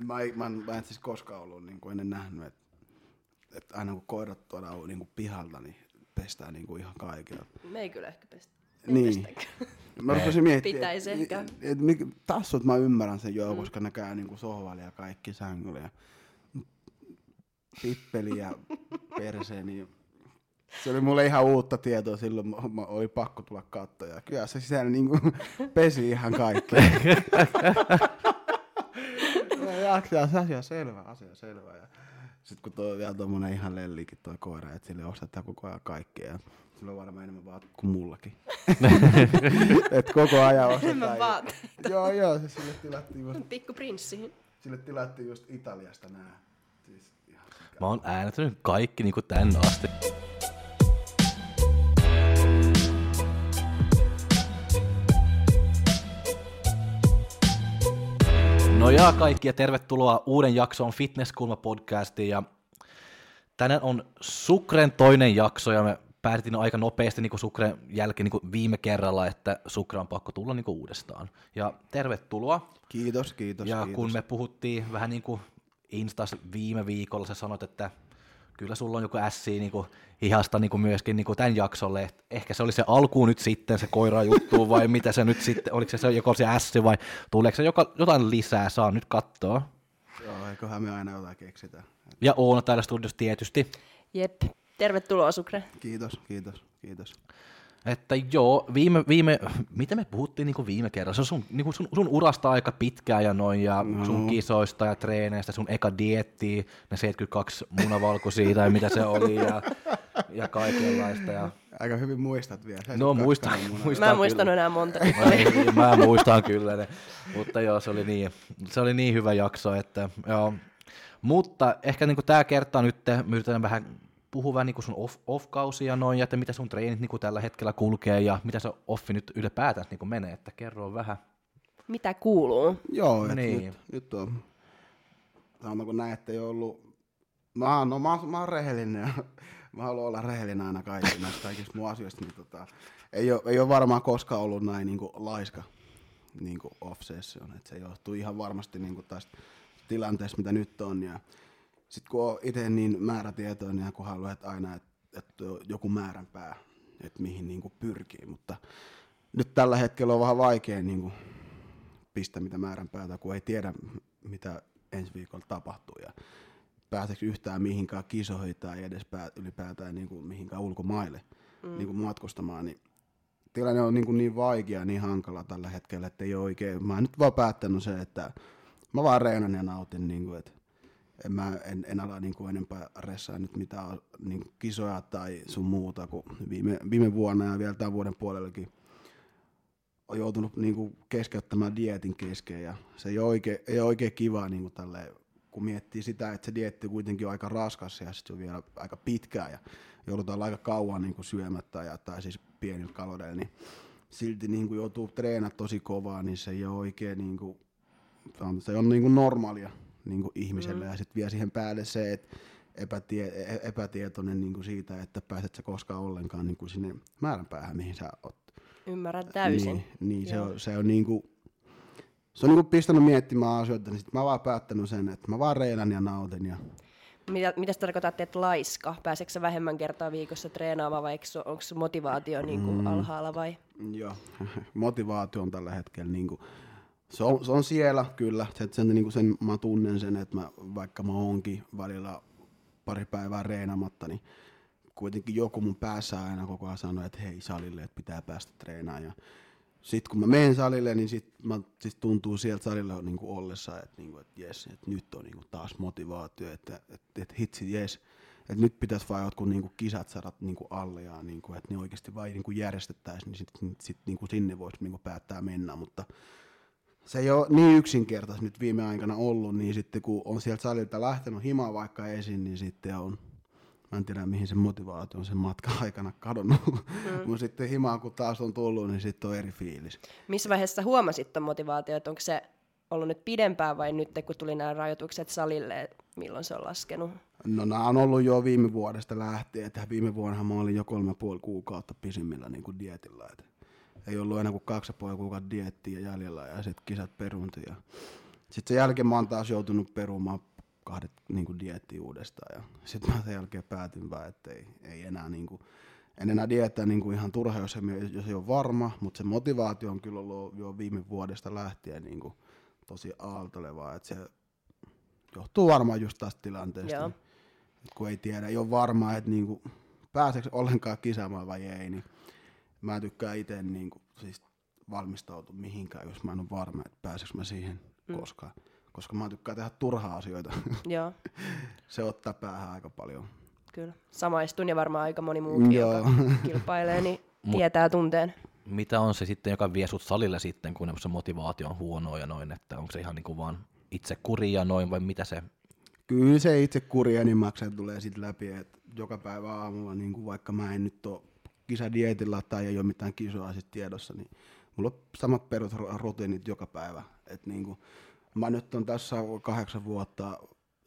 Mä, mä, en, mä en siis koskaan ollut niin kuin ennen nähnyt, että, että aina kun koirat tuodaan niin kuin pihalta, niin pestään niin kuin ihan kaikilla. Me ei kyllä ehkä pestä. Niin. Mä rupesin miettimään, Pitäisi ehkä. Et, et, mikä- tassut mä ymmärrän sen joo, mm. koska ne käy niinku sohvalla ja kaikki sängyllä ja pippeli ja perse, niin se oli mulle ihan uutta tietoa silloin, mä, mä oli pakko tulla katsoa ja kyllä se siellä niinku pesi ihan kaikki. Ja jaksaa, se asia selvä, asia selvä. Ja sit kun toi on vielä tommonen ihan lellikin toi koira, että sille ostetaan koko ajan kaikkea. Ja sillä on varmaan enemmän vaatteita kuin mullakin. Et koko ajan ostetaan. Enemmän vaatteita. Joo, joo, se sille tilattiin just, Pikku prinssi. sille tilattiin just Italiasta nää. Siis ihan. Mä oon äänestänyt kaikki niinku tän asti. No ja kaikki ja tervetuloa uuden jakson Fitnesskulma podcastiin ja tänään on Sukren toinen jakso ja me päätettiin aika nopeasti niin kuin Sukren jälkeen niin kuin viime kerralla, että Sukre on pakko tulla niin kuin uudestaan. Ja tervetuloa. Kiitos, kiitos, Ja kiitos. kun me puhuttiin vähän niin kuin Instas viime viikolla, sä sanoit, että kyllä sulla on joku ässi niin kuin hihasta niin kuin myöskin niin kuin tämän jaksolle. Et ehkä se oli se alku nyt sitten, se koira juttu, vai mitä se nyt sitten, oliko se, se joko se ässi vai tuleeko se joka, jotain lisää, saa nyt katsoa. Joo, eiköhän me aina jotain keksitä. Ja Oona täällä studiossa tietysti. Jep. Tervetuloa Sukre. Kiitos, kiitos, kiitos. Että joo, viime, viime mitä me puhuttiin niin kuin viime kerralla? Se on sun, niin kuin sun, sun urasta aika pitkään ja noin, ja No. sun kisoista ja treeneistä, sun eka dietti, ne 72 munavalkuisia tai mitä se oli, ja, ja kaikenlaista. Ja... Aika hyvin muistat vielä. Sä No muistan, muistan Mä en muistanut kyllä. enää monta. Mä, mä muistan kyllä ne, mutta joo, se oli niin, se oli niin hyvä jakso, että joo. Mutta ehkä niin tämä kertaa nyt, me yritetään vähän puhua vähän niin sun off, off-kausia ja noin, ja että mitä sun treenit niin tällä hetkellä kulkee, ja mitä se offi nyt ylipäätään niin menee, että kerro vähän. Mitä kuuluu? Joo, et Niin. nyt, nyt on, sanotaanko näin, että ei ollut, mä no, mä, mä oon rehellinen mä haluan olla rehellinen aina kaikissa näistä kaikista mun asioista, niin tota, ei, ole, ei ole varmaan koskaan ollut näin niin kuin, laiska niin kuin off-session, että se johtuu ihan varmasti niin kuin, tästä tilanteesta, mitä nyt on, ja sitten kun on itse niin määrätietoinen ja kun haluat aina, että, että joku määränpää, että mihin niin kuin pyrkii, mutta nyt tällä hetkellä on vähän vaikea niin kuin, pistä mitä määränpäätä, kun ei tiedä, mitä ensi viikolla tapahtuu ja pääseekö yhtään mihinkään kisoihin tai edes pää, ylipäätään niin kuin mihinkään ulkomaille mm. niin kuin matkustamaan, niin tilanne on niin, kuin niin vaikea niin hankala tällä hetkellä, että ei ole oikein, mä oon nyt vaan päättänyt se, että mä vaan reenan ja nautin, niin kuin, että en, mä, en, en ala niin kuin enempää ressaa nyt mitään niin kuin kisoja tai sun muuta, kun viime, viime vuonna ja vielä tämän vuoden puolellakin on joutunut niinku keskeyttämään dietin kesken ja se ei ole oikein, ei ole oikein kivaa niinku tälleen, kun miettii sitä, että se dietti kuitenkin on aika raskas ja sitten se on vielä aika pitkää ja joudutaan aika kauan niinku syömättä ja, tai siis pienillä kaloreilla, niin silti niinku joutuu treenaamaan tosi kovaa, niin se ei ole oikein niinku, se on, se on niinku normaalia niinku ihmiselle mm. ja sitten vielä siihen päälle se, että epätie, e- epätietoinen niinku siitä, että pääset sä koskaan ollenkaan niinku sinne määränpäähän, mihin sä oot Ymmärrän täysin. niin, niin se on, se on niinku, se on niinku pistänyt miettimään asioita, niin sit mä vaan päättänyt sen, että mä vaan reilan ja nautin. Ja, Mitä, mitä tarkoitat, että laiska? Pääseekö vähemmän kertaa viikossa treenaamaan vai onko motivaatio niin kuin mm. alhaalla vai? joo, motivaatio on tällä hetkellä niinku, se on, se on siellä kyllä, se, sen, niinku sen, mä tunnen sen, että mä, vaikka mä oonkin välillä pari päivää reenamatta, niin kuitenkin joku mun päässä aina koko ajan sanoo, että hei salille, että pitää päästä treenaamaan. Ja sitten kun mä menen salille, niin sit, mä, sit tuntuu sieltä salilla niin ollessa, että, niin kuin, että jes, että nyt on niin kuin taas motivaatio, että, että, että hitsi jes, että nyt pitäisi vaan jotkut niin kuin kisat saada niin kuin alle ja niin kuin, että ne oikeasti vain niin kuin järjestettäisiin, niin sitten sit, niin kuin sinne voisi niin kuin päättää mennä, mutta se ei ole niin yksinkertaisesti nyt viime aikana ollut, niin sitten kun on sieltä salilta lähtenyt himaa vaikka esiin, niin sitten on, mä en tiedä mihin se motivaatio on sen matkan aikana kadonnut, mm. mutta sitten himaa kun taas on tullut, niin sitten on eri fiilis. Missä vaiheessa huomasit ton motivaatio, että onko se ollut nyt pidempään vai nyt, kun tuli nämä rajoitukset salille, että milloin se on laskenut? No nämä on ollut jo viime vuodesta lähtien, että viime vuonnahan mä olin jo kolme puoli kuukautta pisimmillä niin kuin dietillä. Et, ei ollut enää kuin kaksi ja puoli kuukautta diettiä jäljellä ja sitten kisat perunti. Ja sitten sen jälkeen mä oon taas joutunut perumaan kahdet niin kuin dieettiä uudestaan ja sitten mä sen jälkeen päätin vaan, että ei, ei enää niin kuin, en enää diettää niin kuin ihan turha, jos ei, jos ei ole varma, mutta se motivaatio on kyllä ollut jo viime vuodesta lähtien niin kuin tosi aaltolevaa, että se johtuu varmaan just tästä tilanteesta. Joo. Et kun ei tiedä, ei ole varmaa, että niinku, pääseekö ollenkaan kisaamaan vai ei, niin mä tykkään itse niinku, siis valmistautua mihinkään, jos mä en ole varma, että pääseekö mä siihen mm. koskaan. Koska mä tykkään tehdä turhaa asioita. Joo, se ottaa päähän aika paljon. kyllä. Samaistun ja varmaan aika moni muukin, Joo. joka kilpailee, niin tietää tunteen. Mitä on se sitten, joka vie sut salille sitten, kun se motivaatio on huono ja noin, että onko se ihan niinku vaan itse kuri ja noin vai mitä se Kyllä se itse kuri enimmäkseen tulee sitten läpi, että joka päivä aamulla, niin kuin vaikka mä en nyt ole kisadietillä tai ei ole mitään kisoa sit tiedossa, niin mulla on samat perusrutiinit joka päivä. Et niin kuin, mä nyt on tässä kahdeksan vuotta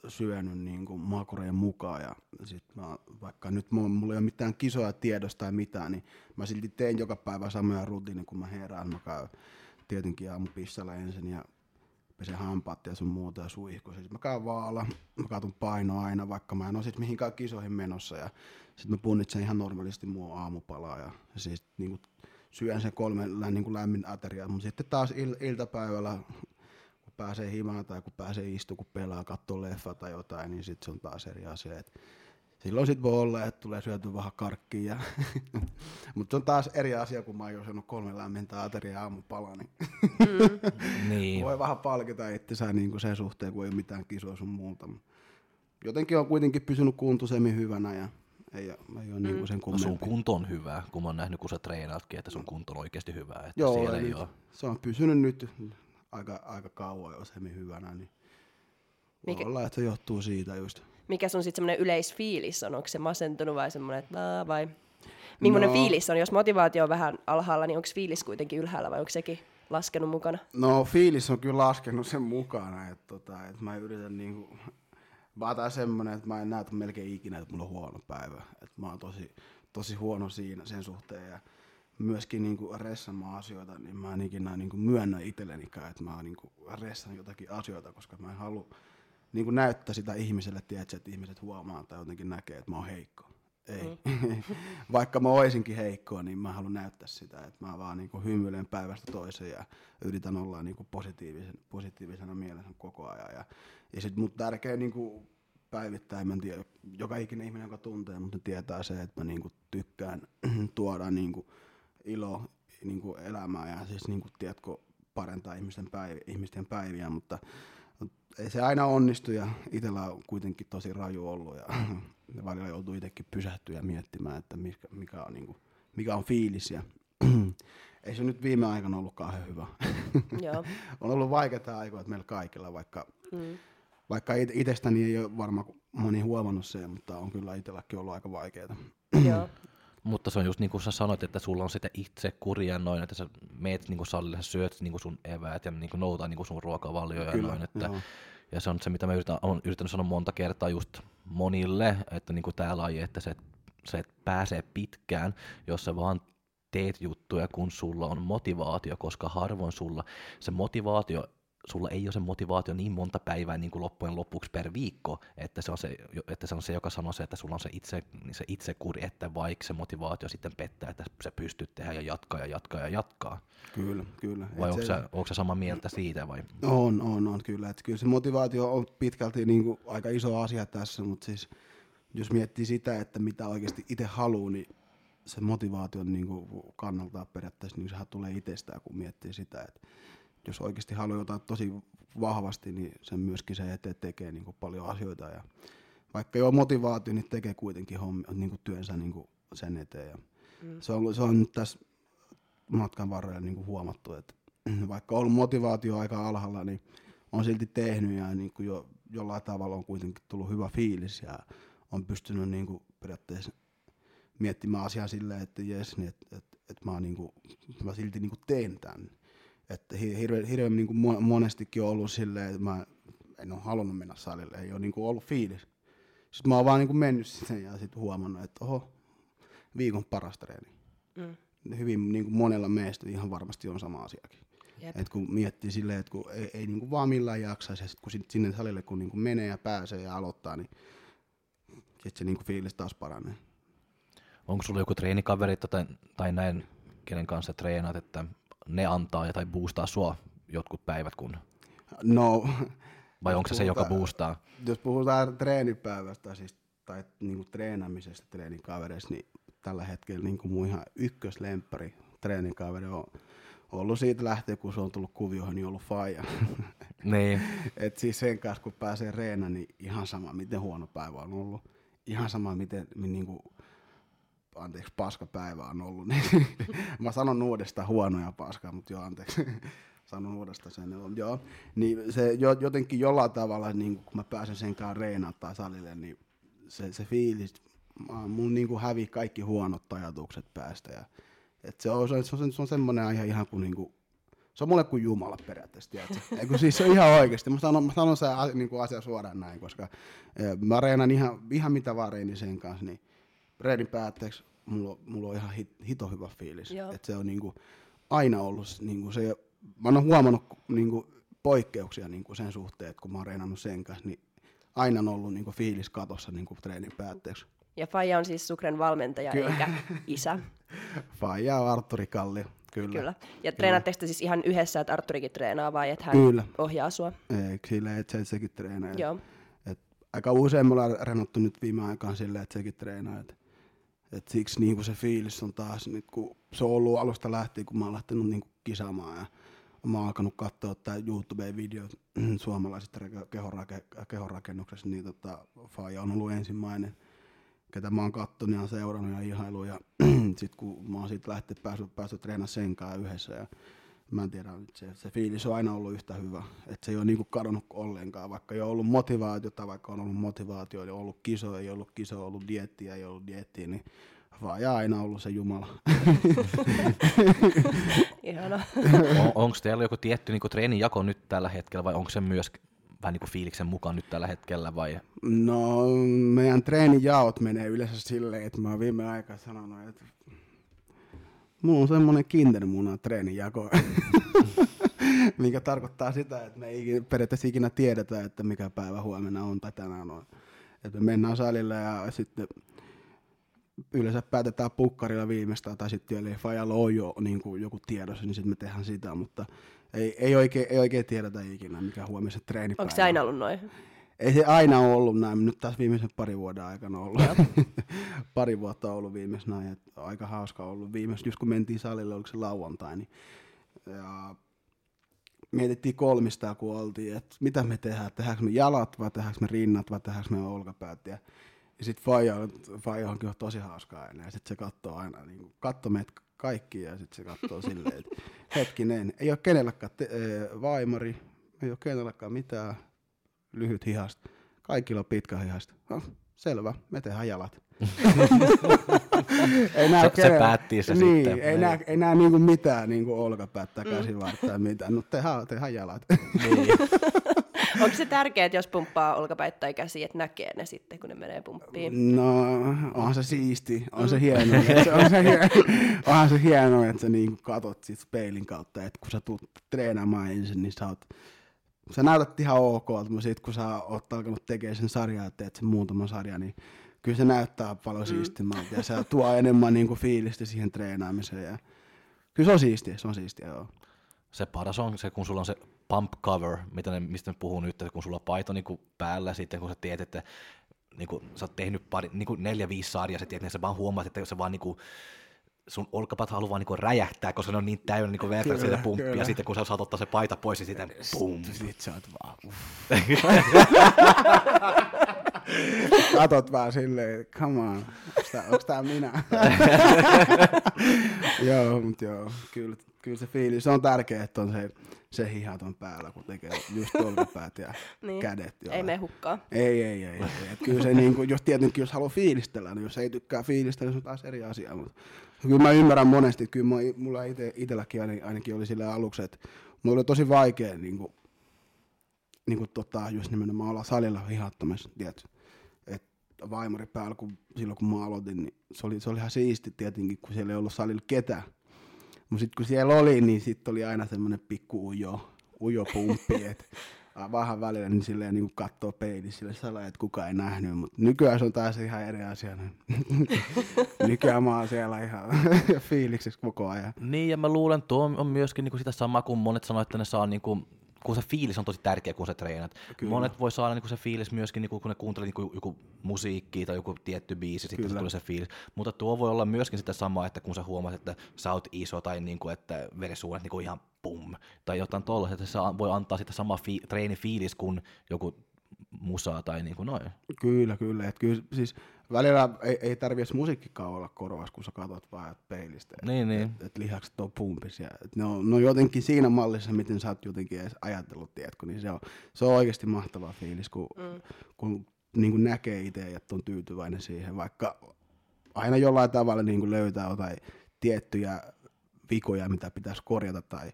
syönyt niin kuin maakureen mukaan ja sit mä, vaikka nyt mulla ei ole mitään kisoja tiedosta tai mitään, niin mä silti teen joka päivä samoja rutiineja, kun mä herään. Mä käyn tietenkin aamupissalla ensin ja pesen hampaat ja sun muuta ja suihku. Siis mä käyn vaalla, mä katson painoa aina, vaikka mä en ole sit mihinkään kisoihin menossa. Ja sit mä punnitsen ihan normaalisti mun aamupalaa ja siis niinku syön sen kolme lä- niinku lämmin ateria. Mutta sitten taas il- iltapäivällä, kun pääsee himaan tai kun pääsee istumaan, kun pelaa, katsoo leffa tai jotain, niin sitten se on taas eri asia. Et silloin sitten voi olla, että tulee syöty vähän karkkia. Mutta se on taas eri asia, kun mä oon jo syönyt kolme lämmintä ateriaa aamupalaa, niin Niin, voi vähän palkita itsensä niin kuin sen suhteen, kun ei ole mitään kisoa sun muuta. Jotenkin on kuitenkin pysynyt kunto semi hyvänä ja ei, ei ole niin kuin sen no sun kummempi. kunto on hyvä, kun mä oon nähnyt, kun sä treenaatkin, että sun kunto on oikeasti hyvä. Että Joo, siellä ei ole. se on pysynyt nyt aika, aika kauan jo semi hyvänä, niin voi Mikä- olla, että se johtuu siitä just. Mikä sun sitten semmoinen yleisfiilis on? Onko se masentunut vai semmoinen, että "Aa", vai? Millainen No. fiilis on? Jos motivaatio on vähän alhaalla, niin onko fiilis kuitenkin ylhäällä vai onko sekin laskenut mukana? No fiilis on kyllä laskenut sen mukana, että, tota, että mä yritän niinku, taas semmonen, että mä en näytä melkein ikinä, että mulla on huono päivä. Että mä oon tosi, tosi huono siinä sen suhteen ja myöskin niinku ressamaan asioita, niin mä en ikinä niinku myönnä itsellenikään, että mä oon niinku ressan jotakin asioita, koska mä en halua niinku näyttää sitä ihmiselle, tiedätkö, että ihmiset huomaa tai jotenkin näkee, että mä oon heikko. Ei. Mm. Vaikka mä oisinkin heikkoa, niin mä haluan näyttää sitä, että mä vaan niinku hymyilen päivästä toiseen ja yritän olla niinku positiivisen, positiivisena mielessä koko ajan. Ja, ja sitten mut tärkeä niinku päivittäin, mä en tiedä, joka ikinen ihminen, joka tuntee, mutta tietää se, että mä niinku tykkään tuoda niinku ilo niinku elämään ja siis niinku, tiedätkö, parantaa ihmisten, päiviä, ihmisten päiviä, mutta ei se aina onnistu ja itsellä on kuitenkin tosi raju ollut ja välillä joutuu itsekin pysähtyä ja miettimään, että mikä, mikä, on, niinku, mikä on fiilis ja ei se nyt viime aikana ollut kauhean hyvä. Joo. on ollut vaikeita aikoja meillä kaikilla, vaikka, Mm. vaikka it- itsestäni ei ole varmaan moni huomannut se, mutta on kyllä itselläkin ollut aika vaikeaa. Joo. Mutta se on just niin kuin sä sanoit, että sulla on sitä itse kuria noin, että sä meet niin kuin salille, sä syöt niin kuin sun eväät ja niin kuin noutaa niin kuin sun ruokavalioja ja noin. Että, joo. ja se on se, mitä mä yritän, olen yrittänyt sanoa monta kertaa just monille, että niin kuin tää laji, että se, se et pääsee pitkään, jos sä vaan teet juttuja, kun sulla on motivaatio, koska harvoin sulla se motivaatio sulla ei ole se motivaatio niin monta päivää niin kuin loppujen lopuksi per viikko, että se on se, että se, on se joka sanoo se, että sulla on se, itse, se itsekuri, että vaikka se motivaatio sitten pettää, että sä pystyt tehdä ja jatkaa ja jatkaa ja jatkaa. Kyllä, kyllä. Vai onko se- sä, onko sä samaa mieltä siitä vai? On, on, on kyllä. Et kyllä se motivaatio on pitkälti niin kuin aika iso asia tässä, mutta siis jos miettii sitä, että mitä oikeasti itse haluaa, niin se motivaatio niin kuin kannalta periaatteessa, niin sehän tulee itsestään, kun miettii sitä, että jos oikeasti haluaa jotain tosi vahvasti, niin sen myöskin se eteen tekee niin kuin paljon asioita. Ja vaikka ole motivaatio, niin tekee kuitenkin hommi, niin kuin työnsä niin kuin sen eteen. Ja Mm. se, on, se on nyt tässä matkan varrella niin kuin huomattu, että vaikka on ollut motivaatio aika alhaalla, niin on silti tehnyt ja niin kuin jo, jollain tavalla on kuitenkin tullut hyvä fiilis ja on pystynyt niin kuin periaatteessa miettimään asiaa silleen, että jes, niin että, että, että mä, niin kuin, mä silti niin kuin teen tämän. Että hi- hirveän, hirveän niin kuin mo- monestikin on ollut silleen, että mä en ole halunnut mennä salille, ei ole niin kuin ollut fiilis. Sitten mä oon vaan niin kuin mennyt sinne ja sitten huomannut, että oho, viikon paras treeni. Mm. hyvin niin kuin monella meistä ihan varmasti on sama asiakin. Jep. Et kun miettii silleen, että kun ei, ei niin kuin vaan millään jaksaisi, ja sit kun sit sinne salille kun niin kuin menee ja pääsee ja aloittaa, niin sitten se niin kuin fiilis taas paranee. Onko sulla joku treenikaveri tai, tai näin, kenen kanssa treenaat, että ne antaa tai boostaa sua jotkut päivät, kun, No, vai onko se se, joka boostaa? jos puhutaan treenipäivästä siis, tai niin kuin treenaamisesta treenikavereista, niin tällä hetkellä niin kuin mun ihan ykköslemppari treenikaveri on ollut siitä lähtien, kun se on tullut kuvioihin, niin ollut faija. Niin, Et siis sen kanssa, kun pääsee reenaan, niin ihan sama, miten huono päivä on ollut. Ihan sama, miten niin kuin, anteeksi, paska päivä on ollut. Niin, mä sanon uudestaan huonoja paskaa, mutta joo, anteeksi. sanon uudestaan sen. Joo. Niin se jo, jotenkin jollain tavalla, niin kun mä pääsen sen kanssa reenaan tai salille, niin se, se fiilis, mun niin kuin hävii kaikki huonot ajatukset päästä. Ja, et se, on, se, on, se on semmoinen aihe ihan kuin, niin kuin se on mulle kuin Jumala periaatteessa? Eikö siis se on ihan oikeasti. Mä sanon, mä sanon se niin kuin asia suoraan näin, koska mä reenan ihan, ihan mitä vaan reenin sen kanssa, niin reenin päätteeksi mulla, on- mulla on ihan hit, hito hyvä fiilis. Joo. Että se on niin kuin, aina ollut niin kuin se, mä oon huomannut niin kuin, poikkeuksia niin kuin sen suhteen, että kun mä oon reenannut sen kanssa, niin aina on ollut niin kuin, fiilis katossa niin kuin treenin päätteeksi. Ja Faija on siis Sukren valmentaja Kyllä. eikä isä. Faija ja Arturi Kallio, kyllä. Kyllä. Ja treenaatteko te siis ihan yhdessä, että Arturikin treenaa vai että hän Kyllä. ohjaa sua? Eikö sillä, että se, sekin treenaa. Joo. Et aika usein me ollaan nyt viime aikaan silleen, että sekin treenaa. Et, et siksi niinku se fiilis on taas, nyt kun se on ollut alusta lähtien, kun mä oon lähtenyt niinku kisaamaan ja mä oon alkanut katsoa tää YouTube-videot suomalaisista rake- kehonrake- kehonrakennuksesta, niin tota, Faija on ollut ensimmäinen, ketä mä oon kattonut ja seurannut ja ihailu. Ja sit kun mä oon siitä lähtenyt päässyt, päässyt treenaamaan sen kanssa yhdessä ja mä en tiedä, se, se fiilis on aina ollut yhtä hyvä. Että se ei ole niinku kadonnut ollenkaan, vaikka ei ole ollut motivaatiota, vaikka on ollut motivaatio, ei ole ollut kiso, ei ollut kiso, ollut diettiä, ei ollut diettiä, niin vaan ja aina ollut se Jumala. Ihana. on, onko teillä joku tietty niin treenijako nyt tällä hetkellä vai onko se myös vähän niin kuin fiiliksen mukaan nyt tällä hetkellä vai No, meidän treenijaot menee yleensä silleen, että mä oon viime aikaa sanonut, että mulla on semmoinen kindermuna treenijako, mikä tarkoittaa sitä, että me ei periaatteessa ikinä tiedetä, että mikä päivä huomenna on tai tänään on. Että me mennään salille ja sitten yleensä päätetään pukkarilla viimeistään, tai sitten eli Fajalla on jo niin kuin joku tiedossa, niin sitten me tehdään sitä, mutta ei, ei, oikein, ei oikein tiedetä ikinä, mikä huomisen treenipäivä Onko se aina ollut noin? Ei se aina ole ollut näin, nyt taas viimeisen pari vuoden aikana on ollut. pari vuotta on ollut viimeis näin, että aika hauska on ollut. Viimeis, just kun mentiin salille, oliko se lauantai, niin ja mietittiin kolmista, kun oltiin, että mitä me tehdään, tehdäänkö me jalat vai tehdäänkö me rinnat vai tehdäänkö me olkapäät. Ja, ja sitten Faija, Faija on kyllä tosi hauskaa aina ja sitten se katsoo aina, niin katsoo meitä kaikki ja sitten se katsoo silleen, että hetkinen, ei ole kenelläkään te- ee, vaimari, ei ole kenelläkään mitään, lyhyt hihasta. Kaikilla on pitkä hihasta. No, selvä, me tehdään jalat. ei näe Se- se päätti se niin, sitten. Ei Niin. näe, ei näe niinku mitään niinku olkapäättä, käsivartta tai mitään. No tehdään, tehdään jalat. niin. Onko se tärkeää, että jos pumppaa olkapäitä tai käsiä, että näkee ne sitten, kun ne menee pumppiin? No, onhan se siisti, on se hieno, että se, on se hieno, onhan se hieno, että sä niinku katot sit peilin kautta, että kun sä tulet treenaamaan ensin, niin sä oot, sä näytät ihan ok, mutta sit kun sä oot alkanut tekemään sen sarjaa, teet sen muutaman sarjan, niin kyllä se näyttää paljon mm. siistimältä ja se tuo enemmän niinku fiilistä siihen treenaamiseen ja kyllä se on siistiä, se on siistiä, joo. Se paras on se, kun sulla on se pump cover, mitä ne, mistä ne puhuu nyt, että kun sulla on paito niin kuin päällä, sitten kun sä tiedät, että niin kuin, sä oot tehnyt pari, niin kuin neljä, viisi sarjaa, sä tiedät, niin sä vaan huomaat, että se vaan niin kuin, sun olkapat haluaa vaan niin räjähtää, koska ne on niin täynnä niin verran Kyllä, sitä pumppia, kyllä. ja sitten kun sä saat ottaa se paita pois, niin sitten pum. Sit sä oot vaan, uff. Katot vaan silleen, come on, onks tää, onks tää minä? joo, mut joo, kyllä, kyllä se fiilis, se on tärkeä, että on se, se hihat on päällä, kun tekee just olkapäät ja Niin. kädet. Joo. Ei mene hukkaan. Ei, ei, ei. ei. Et kyllä se, niin kuin, jos tietenkin, jos haluaa fiilistellä, niin jos ei tykkää fiilistellä, se on taas eri asia. Mutta kyllä mä ymmärrän monesti, kyllä mulla ite, itselläkin ainakin, oli sillä aluksi, että mulla oli tosi vaikea niin kuin, niin kuin, tota, just nimenomaan olla salilla hihattomassa, tiedätkö? Et vaimari päällä, kun, silloin kun mä aloitin, niin se oli, se oli ihan siisti tietenkin, kun siellä ei ollut salilla ketään. Mutta sitten kun siellä oli, niin sitten oli aina semmoinen pikku ujo, ujo pumppi, että vähän välillä niin silleen niin katsoo peilissä sille salaa, että kukaan ei nähnyt, mutta nykyään se on taas ihan eri asia. nykyään mä oon siellä ihan fiiliksessä koko ajan. Niin, ja mä luulen, tuo on myöskin niinku sitä samaa, kun monet sanoo, että ne saa niinku kun se fiilis on tosi tärkeä, kun sä treenat. Kyllä. Monet voi saada niin se fiilis myöskin, niin kun ne kuuntelee niin joku musiikki tai joku tietty biisi, sitten se tulee se fiilis. Mutta tuo voi olla myöskin sitä samaa, että kun sä huomaat, että sä oot iso tai niin kuin, että verisuonet niin ihan pum, tai jotain tollaista, että se voi antaa sitä samaa fi- treenifiilis kuin joku musaa tai niin kuin noin. Kyllä, kyllä. Et kyllä siis välillä ei, ei tarvitse musiikkikaan olla korvassa, kun sä katsot vaan peilistä. Niin, niin. Et, et lihakset on pumpisia. Et ne, on, ne on jotenkin siinä mallissa, miten sä oot jotenkin edes ajatellut, tiedätkö, niin se on, se on oikeasti mahtava fiilis, kun, mm. kun niin kuin näkee itse ja on tyytyväinen siihen, vaikka aina jollain tavalla niin kuin löytää jotain tiettyjä vikoja, mitä pitäisi korjata tai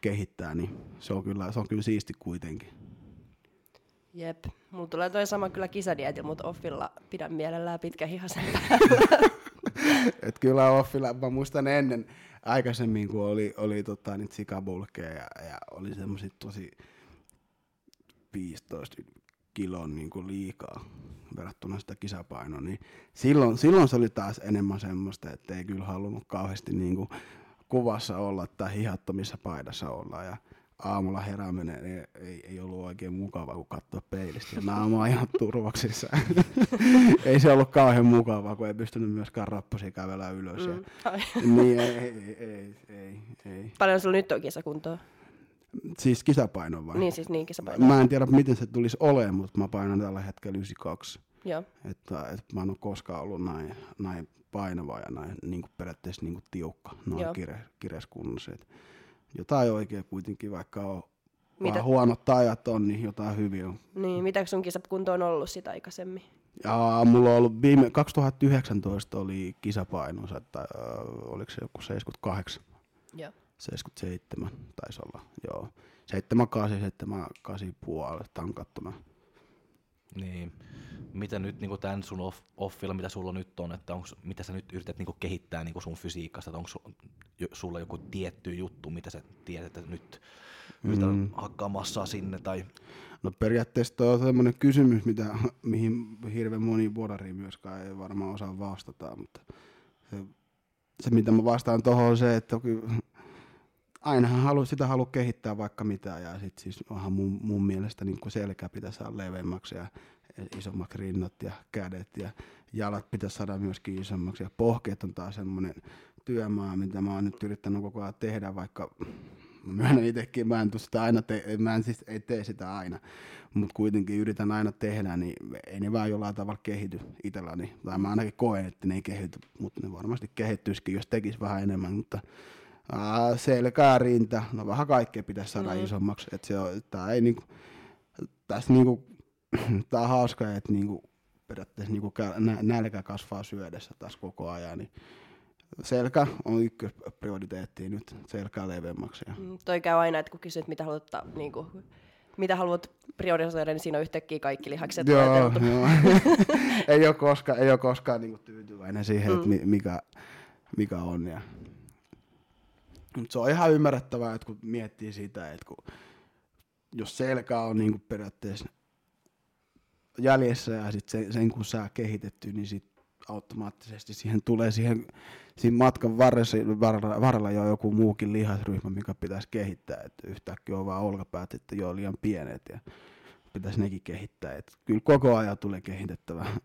kehittää, niin se on kyllä, se on kyllä siisti kuitenkin. Jep. Mulla tulee toi sama kyllä kisadietil, mutta offilla pidän mielellään pitkä hihasen Et kyllä offilla, mä muistan ennen aikaisemmin, kun oli, oli tota, niitä sikabulkeja ja, ja oli semmoiset tosi 15 kilon niin kuin liikaa verrattuna sitä kisapainoa, niin silloin, silloin se oli taas enemmän semmoista, että ei kyllä halunnut kauheasti niin kuin kuvassa olla tai hihattomissa paidassa olla. Ja aamulla herääminen ei, ei, ei ollut oikein mukava, kun katsoa peilistä. Ja naama ihan turvaksissa. ei se ollut kauhean mukavaa, kun ei pystynyt myöskään rappusia kävellä ylös. Mm. Ja, niin ei, ei, ei, ei, ei. Paljon sulla nyt on kisakuntoa? Siis kisapaino vai? Niin, siis niin kisapaino. Mä en tiedä, miten se tulisi olemaan, mutta mä painan tällä hetkellä 92. Joo. Että, että mä en ole koskaan ollut näin, näin painava ja näin niin kuin periaatteessa niin kuin tiukka noin kire, kireskunnossa. Että jotain oikein kuitenkin, vaikka on mitä? huonot ajat on, niin jotain hyvin on. Niin, mitä sun kisakunto on ollut sitä aikaisemmin? Ja mulla on ollut viime, 2019 oli kisapainonsa, että äh, oliko se joku 78? Joo. 77 taisi olla, joo. 78, 78 puoli tankattuna. Niin. Mitä nyt niin tämän sun off, offilla, mitä sulla nyt on, että onks, mitä sä nyt yrität niin kehittää niin sun fysiikasta, onko sulla joku tietty juttu, mitä sä tiedät, että nyt yrität mm. hakkaa massaa sinne tai... No periaatteessa tuo on sellainen kysymys, mitä, mihin hirveän moni bodari myöskään ei varmaan osaa vastata, mutta se, se mitä mä vastaan tuohon on se, että ainahan halu, sitä haluaa kehittää vaikka mitä ja sitten siis onhan mun, mun mielestä niin selkä pitäisi saada leveämmäksi ja isommaksi rinnat ja kädet ja jalat pitäisi saada myöskin isommaksi ja pohkeet on taas semmoinen työmaa, mitä mä oon nyt yrittänyt koko ajan tehdä, vaikka mä myönnän itsekin, mä en, sitä aina te- mä en siis ei tee sitä aina, mutta kuitenkin yritän aina tehdä, niin ei ne vaan jollain tavalla kehity itselläni, tai mä ainakin koen, että ne ei kehity, mutta ne varmasti kehittyisikin, jos tekisi vähän enemmän, mutta ää, selkää, rinta, no vähän kaikkea pitäisi saada mm. isommaksi, että se on, tää ei niinku, tässä niinku, tää on hauska, että niinku, periaatteessa niinku nälkä kasvaa syödessä taas koko ajan, niin selkä on ykkösprioriteetti nyt, selkää leveämmäksi. Mm, toi käy aina, että kun kysyt, mitä haluat, niin kuin, mitä haluat priorisoida, niin siinä on yhtäkkiä kaikki lihakset joo, joo. ei ole koskaan, ei ole koskaan niin kuin tyytyväinen siihen, mm. että mikä, mikä on. Ja... Mut se on ihan ymmärrettävää, että kun miettii sitä, että kun, jos selkä on niin kuin periaatteessa jäljessä ja sit sen, sen kun saa kehitetty, niin sit automaattisesti siihen tulee siihen, siinä matkan varrella, varrella jo joku muukin lihasryhmä, mikä pitäisi kehittää, että yhtäkkiä on vaan olkapäät, että jo liian pienet ja pitäisi nekin kehittää, että kyllä koko ajan tulee kehitettävää.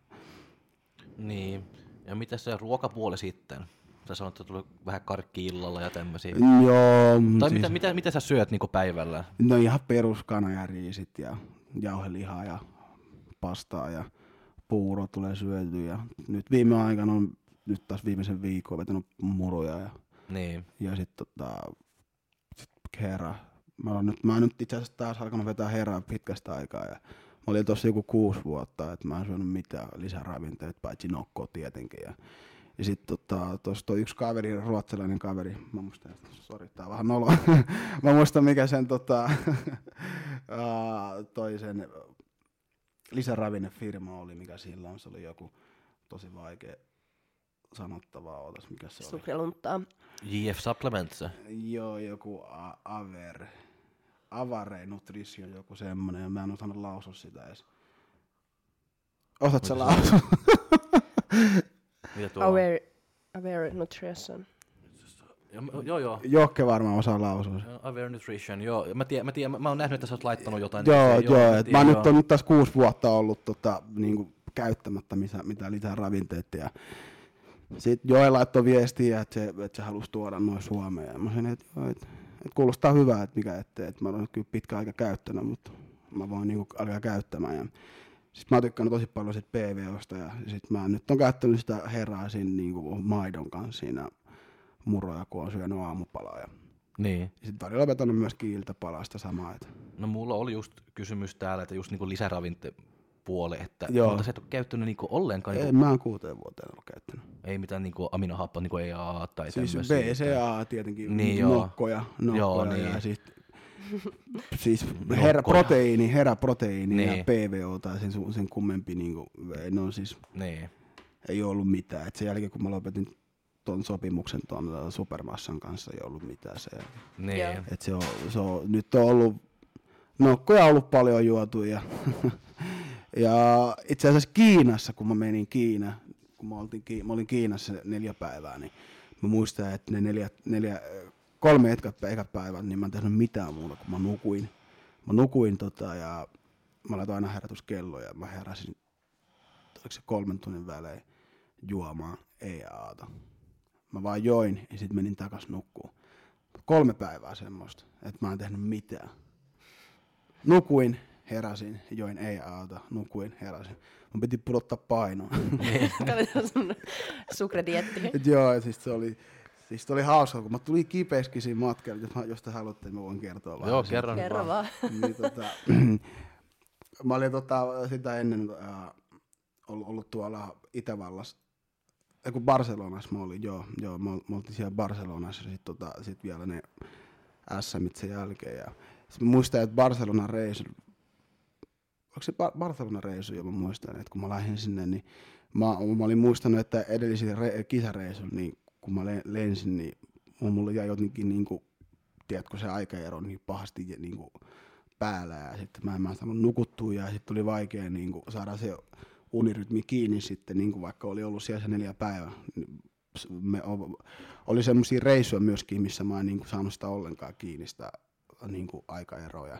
Niin, ja mitä se ruokapuoli sitten? Sä sanoit, että tuli vähän karkki illalla ja tämmöisiä. Joo. Tai siis... mitä, mitä, mitä sä syöt niin päivällä? No ihan peruskana ja riisit ja jauhelihaa ja pastaa ja puuro tulee syöty ja nyt viime aikana on nyt taas viimeisen viikon vetänyt muroja ja, niin. ja sitten tota, sit herra. Mä oon nyt, mä oon nyt itse asiassa taas alkanut vetää herraa pitkästä aikaa ja mä olin tossa joku kuusi vuotta, että mä en syönyt mitään lisäravinteita, paitsi nokkoa tietenkin. Ja, ja sitten tota, tuossa yksi kaveri, ruotsalainen kaveri, mä muistan, sori, tää on vähän nolo. mä muistan mikä sen tota, toi sen lisäravinnefirma oli, mikä silloin, se oli joku tosi vaikea, sanottavaa, ootas mikä se oli. Sukrelunttaa. JF Supplements. Joo, joku a- Aver, Avare Nutrition, joku semmonen, ja mä en osannut lausua sitä edes. Osaat sä lausua? Mitä tuo on? Aware, aware Nutrition. Joo, Joo, joo. Jokke varmaan osaa lausua sen. Aware Nutrition, joo. Mä, tiedän, mä, tiedän, mä, mä oon nähnyt, että sä oot laittanut jotain. Joo, niin, joo, mä et tiedän, mä nyt joo. on nyt taas kuusi vuotta ollut tota, niinku, käyttämättä mitä, mitä lisää ravinteita. Ja sitten Joe laittoi viestiä, että se, että se halusi tuoda noin Suomeen. Ja mä sanoin, että, joo, että, että kuulostaa hyvää, että mikä ettei. Että mä olen kyllä pitkä aika käyttänyt, mutta mä voin niinku alkaa käyttämään. Ja sitten mä oon tykkännyt tosi paljon sit PVOsta ja sit mä nyt on käyttänyt sitä herraa siinä niinku maidon kanssa siinä muroja, kun on syönyt aamupalaa. Ja Niin. sitten välillä vetänyt myös kiiltäpalaa sitä samaa. Että No mulla oli just kysymys täällä, että just niinku lisäravinte puoli, että Joo. monta sä et ole käyttänyt niinku ollenkaan, ei, niinku, mä oon kuuteen vuoteen ollut käyttänyt. ei mitään niinku aminohappoa, niinku EAA tai Siis tämmöisiä. BCA tietenkin, Niin niin nokkoja, nokkoja Joo, ja niin. Siis, siis herä, Nokkoja. proteiini, Niin. ja PVO tai sen, sen kummempi, niinku, ne on siis, Niin. ei ollut mitään. Et sen jälkeen kun mä lopetin ton sopimuksen ton Supermassan kanssa, ei ollut mitään se. Niin. Et se on, se on, nyt on ollut, nokkoja on ollut paljon juotu ja, ja itse asiassa Kiinassa, kun mä menin Kiina, kun mä, oltiin, Ki- mä olin Kiinassa neljä päivää, niin mä muistan, että ne neljä, neljä, kolme ekat, ekat päivät, niin mä en tehnyt mitään muuta, kun mä nukuin. Mä nukuin tota, ja mä laitoin aina herätyskelloja. Mä heräsin, oliko se kolmen tunnin välein juomaan, ei aata. Mä vaan join ja sitten menin takas nukkuun. Kolme päivää semmoista, että mä en tehnyt mitään. Nukuin, heräsin, join ei aata, nukuin, heräsin. Mun piti pudottaa painoa. Katsotaan sun sukredietti. Et joo, et siis se oli, siis se oli hauska, kun mä tulin kipeäskin siinä matkalla, jos, mä- jos te haluatte, niin mä voin kertoa vähän. Joo, kerran Kerro vaan. Niin, tota, mä olin tota, sitä ennen äh, ollut, ollut tuolla Itävallassa, ei kun Barcelonassa mä olin, joo, joo mä, mä oltiin siellä Barcelonassa ja sit, tota, sit vielä ne SMit sen jälkeen. Ja sit mä muistan, että Barcelonan reisu, onko se Bar- Barcelonan reisu, jo mä muistan, että kun mä lähdin sinne, niin mä, mä olin muistanut, että edellisillä re- kisareisuilla, niin kun mä le- lensin, niin mulla jäi jotenkin niinku, tiedätkö, se aikaero niin pahasti ja niinku päällä ja sitten mä en mä saanut nukuttua ja sitten tuli vaikea niinku saada se unirytmi kiinni sitten, niinku vaikka oli ollut siellä se neljä päivää. Niin Me, oli semmoisia reissuja myöskin, missä mä en niinku saanut sitä ollenkaan kiinni sitä niinku aikaeroa.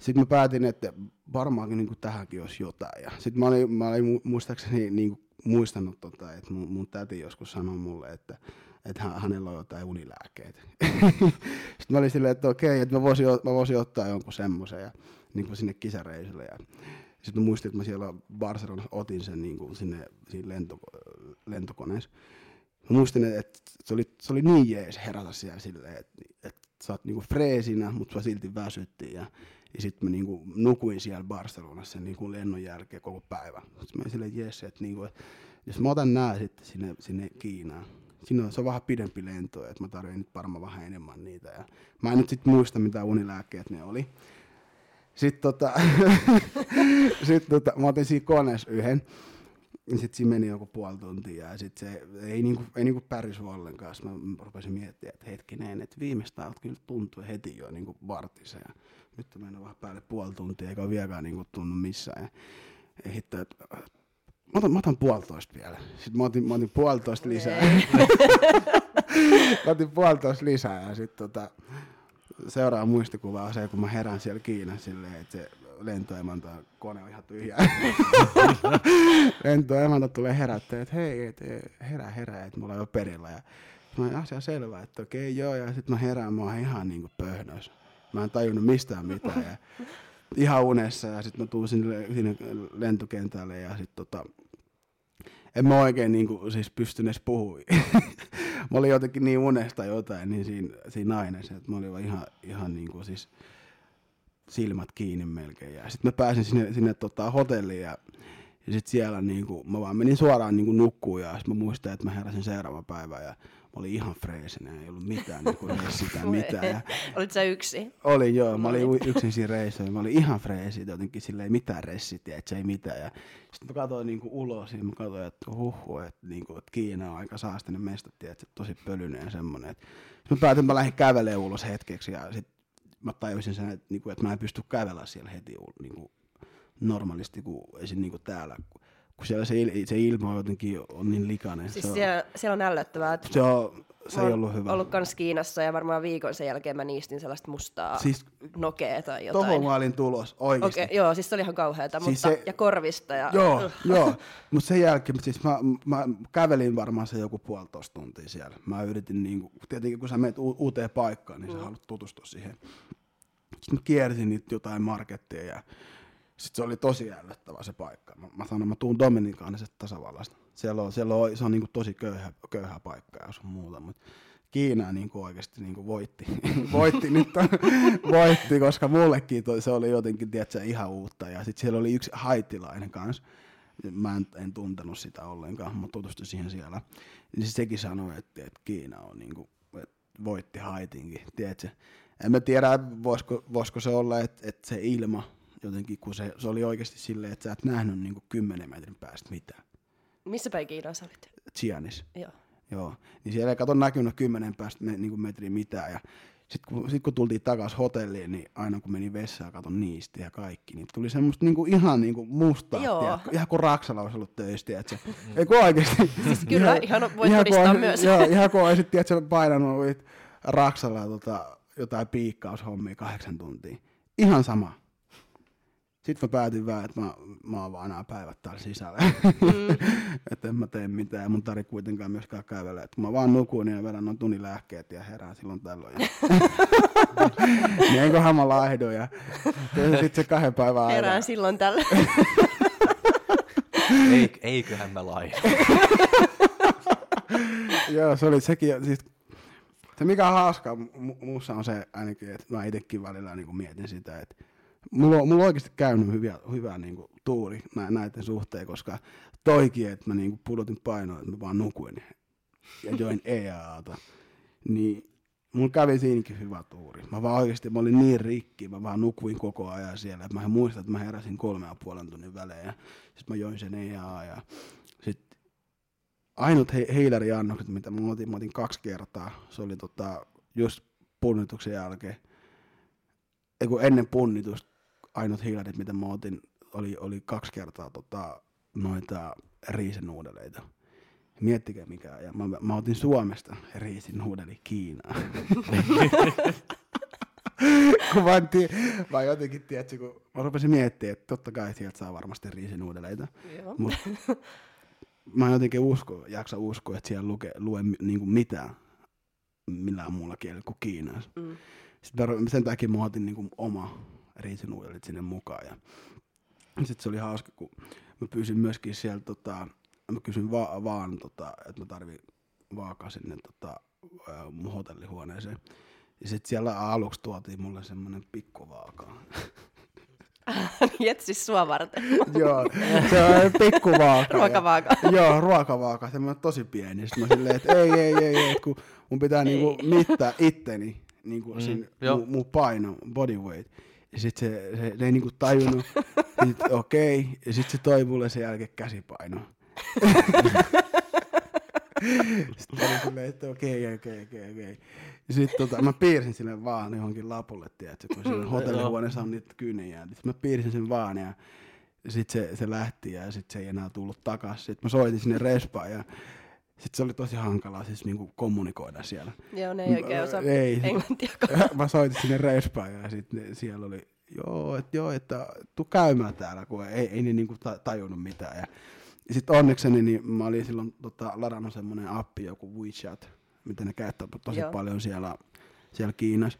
Sitten mä päätin, että varmaankin niinku tähänkin olisi jotain. Ja sitten mä olin, mä olin mu- muistaakseni niinku muistanut, tota, että mun, mun täti joskus sanoi mulle, että, että hän, hänellä on jotain unilääkkeitä. sitten mä olin silleen, että okei, että mä voisin, mä voisin ottaa jonkun semmoisen ja niin kuin sinne kisareisille. Ja sitten muistin, että mä siellä Barcelonassa otin sen niin kuin sinne siinä lento, lentokoneessa. Mä muistin, että se oli, se oli niin jees herätä siellä silleen, että, että sä oot niinku freesinä, mutta sua silti väsyttiin. Ja, ja sitten mä niinku nukuin siellä Barcelonassa niinku lennon jälkeen koko päivän. Sitten mä olin silleen, jes, että niinku, et, jos mä otan nää sitten sinne, sinne Kiinaan, Siinä on, se on vähän pidempi lento, että mä tarvitsen nyt varmaan vähän enemmän niitä. Ja mä en nyt sit muista, mitä unilääkkeet ne oli. Sitten tota, sit tota, mä otin siinä koneessa yhden. Sitten siinä meni joku puoli tuntia ja sitten se ei niinku, ei niinku pärjys ollenkaan. Sitten mä rupesin miettimään, että hetkinen, että viimeistä alta kyllä tuntui heti jo niinku vartissa. Nyt on mennyt vähän päälle puoli tuntia eikä ole vieläkään niinku tunnu missään. Ja, hitto, että mä otan, mä otan puolitoista vielä. Sitten mä otin, mä otin puolitoista lisää. mä otin puolitoista lisää ja sitten tota, seuraava muistikuva on se, kun mä herään siellä Kiinassa silleen, että se lentoemäntä, kone on ihan tyhjä. lentoemäntä tulee herättää, että hei, et, herää, herää, että mulla on jo perillä. Ja mä olin asia selvä, että okei joo, ja sitten mä herään, mä oon ihan niinku pöhnös. Mä en tajunnut mistään mitään. Ja ihan unessa ja sitten mä tuun sinne, sinne lentokentälle ja sitten tota, en mä oikein niinku, siis pystynyt edes puhumaan. mä olin jotenkin niin unesta jotain niin siinä, siinä aineessa, että mä olin ihan, ihan niinku siis silmät kiinni melkein. Ja sitten mä pääsin sinne, sinne tota, hotelliin ja, ja sitten siellä niinku, mä vaan menin suoraan niinku nukkuun ja sitten mä muistan, että mä heräsin seuraava päivä ja mä olin ihan freesinen, ei ollut mitään niin kuin sitä mitään. Ja Olit sä yksi? olin joo, mä olin yksin siinä reissuilla, mä olin ihan freesi, jotenkin silleen mitään ressiä, että ei mitään. Ja sitten mä katsoin niinku ulos ja mä katsoin, että huhu, että, niinku, että Kiina on aika saastinen mesta, että tosi pölyinen ja semmoinen. Sitten mä päätin, että mä lähdin kävelemään ulos hetkeksi ja sitten mä tajusin sen, että, niinku, että mä en pysty kävellä siellä heti niinku, normaalisti kuin esim. Niinku täällä. Kun siellä se, il, se ilma on jotenkin on niin likainen. Siis se, on, siellä, siellä on ällöttävää. että se, on, se ei ollut hyvä. ollut kans Kiinassa ja varmaan viikon sen jälkeen mä niistin sellaista mustaa Siis nokea tai jotain. tohon mä olin tulos, oikeesti. Okei, joo, siis se oli ihan kauheata, Siis mutta, se- ja korvista. Ja, Joo, joo. Mutta sen jälkeen siis mä, mä, kävelin varmaan se joku puolitoista tuntia siellä. Mä yritin, niinku, tietenkin kun sä menet u- uuteen paikkaan, niin sä haluat tutustua siihen. Sitten mä kiersin niitä jotain marketteja ja sitten se oli tosi ällöttävä se paikka. Mä, mä sanoin, mä tuun Dominikaanisesta tasavallasta. Siellä on, siellä on, se on niinku tosi köyhä, köyhä paikka ja sun muuta, mutta Kiina niinku oikeasti niinku voitti. voitti nyt, voitti, koska mullekin toi, se oli jotenkin tiedätkö, ihan uutta. Ja sitten siellä oli yksi haittilainen kanssa. Mä en, en tuntenut sitä ollenkaan, mutta tutustuin siihen siellä. Niin se sekin sanoi, että, että Kiina on niinku, että voitti Haitinkin, tiedätkö? En mä tiedä, voisiko, voisiko se olla, että, että se ilma jotenkin, kun se, se oli oikeasti silleen, että sä et nähnyt niinku 10 metrin päästä mitään. Missä päin Kiinassa olit? Chianis. Joo. Joo, niin siellä ei kato näkynyt kymmenen päästä me, niin kuin metriä mitään. Ja sitten kun, sit kun tultiin takaisin hotelliin, niin aina kun meni vessaan, katon niistä ja kaikki, niin tuli semmoista niinku ihan niinku mustaa, tiedätkö? ihan kuin Raksala olisi ollut töissä, tiedätkö? Ei kun oikeasti. Siis kyllä, ihan voit kun todistaa myös. Joo, ihan kun olisit, tiedätkö, painanut Raksalaa tota, jotain piikkaushommia kahdeksan tuntia. Ihan sama. Sitten mä päätin vähän, että mä, mä oon vaan nämä päivät täällä sisällä. Mm. että en mä tee mitään ja mun tarvitse kuitenkaan myöskään kävellä. Että mä vaan nukun ja vedän noin tunnin lääkkeet ja herään silloin tällöin. Ja... niin enköhän mä laihdun ja sitten se kahden päivän ajan. Herään silloin tällä. Ei, eiköhän mä lai. Joo, se oli sekin. Siis, se mikä on hauskaa mu- muussa on se ainakin, että mä itsekin välillä niin mietin sitä, että mulla on, mulla on oikeasti käynyt hyvä, hyvä niin kuin, tuuri nä- näiden suhteen, koska toikin, että mä niin kuin, pudotin painoa, että mä vaan nukuin ja join EAAta, niin mulla kävi siinäkin hyvä tuuri. Mä vaan oikeasti, mä olin niin rikki, mä vaan nukuin koko ajan siellä, että mä muistan, että mä heräsin kolme ja puolen tunnin välein ja sitten mä join sen EAA ja sitten ainut he, heilariannokset, mitä mä otin, mä otin kaksi kertaa, se oli tota, just punnituksen jälkeen, ennen punnitusta, ainut hiilarit, mitä mä otin, oli, oli kaksi kertaa tota, noita riisinuudeleita. Miettikää mikä, ja mä, mä otin Suomesta riisinuudeli Kiinaan. kun mä, tie, mä jotenkin, tiedätkö, kun mä rupesin miettimään, että totta kai sieltä saa varmasti riisinuudeleita. Joo. Mut mä en jotenkin usko, jaksa uskoa, että siellä luke, lue niinku mitään millään muulla kielellä kuin Kiinassa. Mm. Sitten mä, sen takia mä otin niinku oma riisinuudelit sinne mukaan. Ja sitten se oli hauska, kun mä pyysin myöskin sieltä, tota, mä kysyin va- vaan, tota, että mä tarvin vaakaa sinne tota, mun hotellihuoneeseen. Ja sitten siellä aluksi tuotiin mulle semmonen pikkuvaaka. Jet siis sua varten. Joo, se on pikkuvaaka. ja- Ruokavaaka. Joo, ruokavaaka, semmoinen tosi pieni. Sitten mä silleen, että ei, ei, ei, ei, kun mun pitää niinku mittaa itteni, niinku mm, sin, joo. mun, mun paino, body weight. Ja sit se, se, se ei niinku tajunnut, sit okei, okay. ja sit se toi mulle sen jälkeen käsipaino. Sitten oli silleen, että okei, okei, okei, okei. Ja sit tota, mä piirsin sille vaan johonkin lapulle, tiedätkö, kun siinä hotellihuoneessa on niitä kyynejä. Sitten mä piirsin sen vaan ja sitten se, se lähti ja sitten se ei enää tullut takaisin. Sitten mä soitin sinne respaan ja sitten se oli tosi hankalaa siis niinku kommunikoida siellä. Joo, ne ei oikein osaa Ei. englantia. mä soitin sinne respaan ja sitten siellä oli, joo, että joo, että tuu käymään täällä, kun ei, ei ne niinku ta- tajunnut mitään. Ja sitten onnekseni niin mä olin silloin tota, ladannut semmoinen appi, joku WeChat, mitä ne käyttää tosi Joo. paljon siellä, siellä Kiinassa.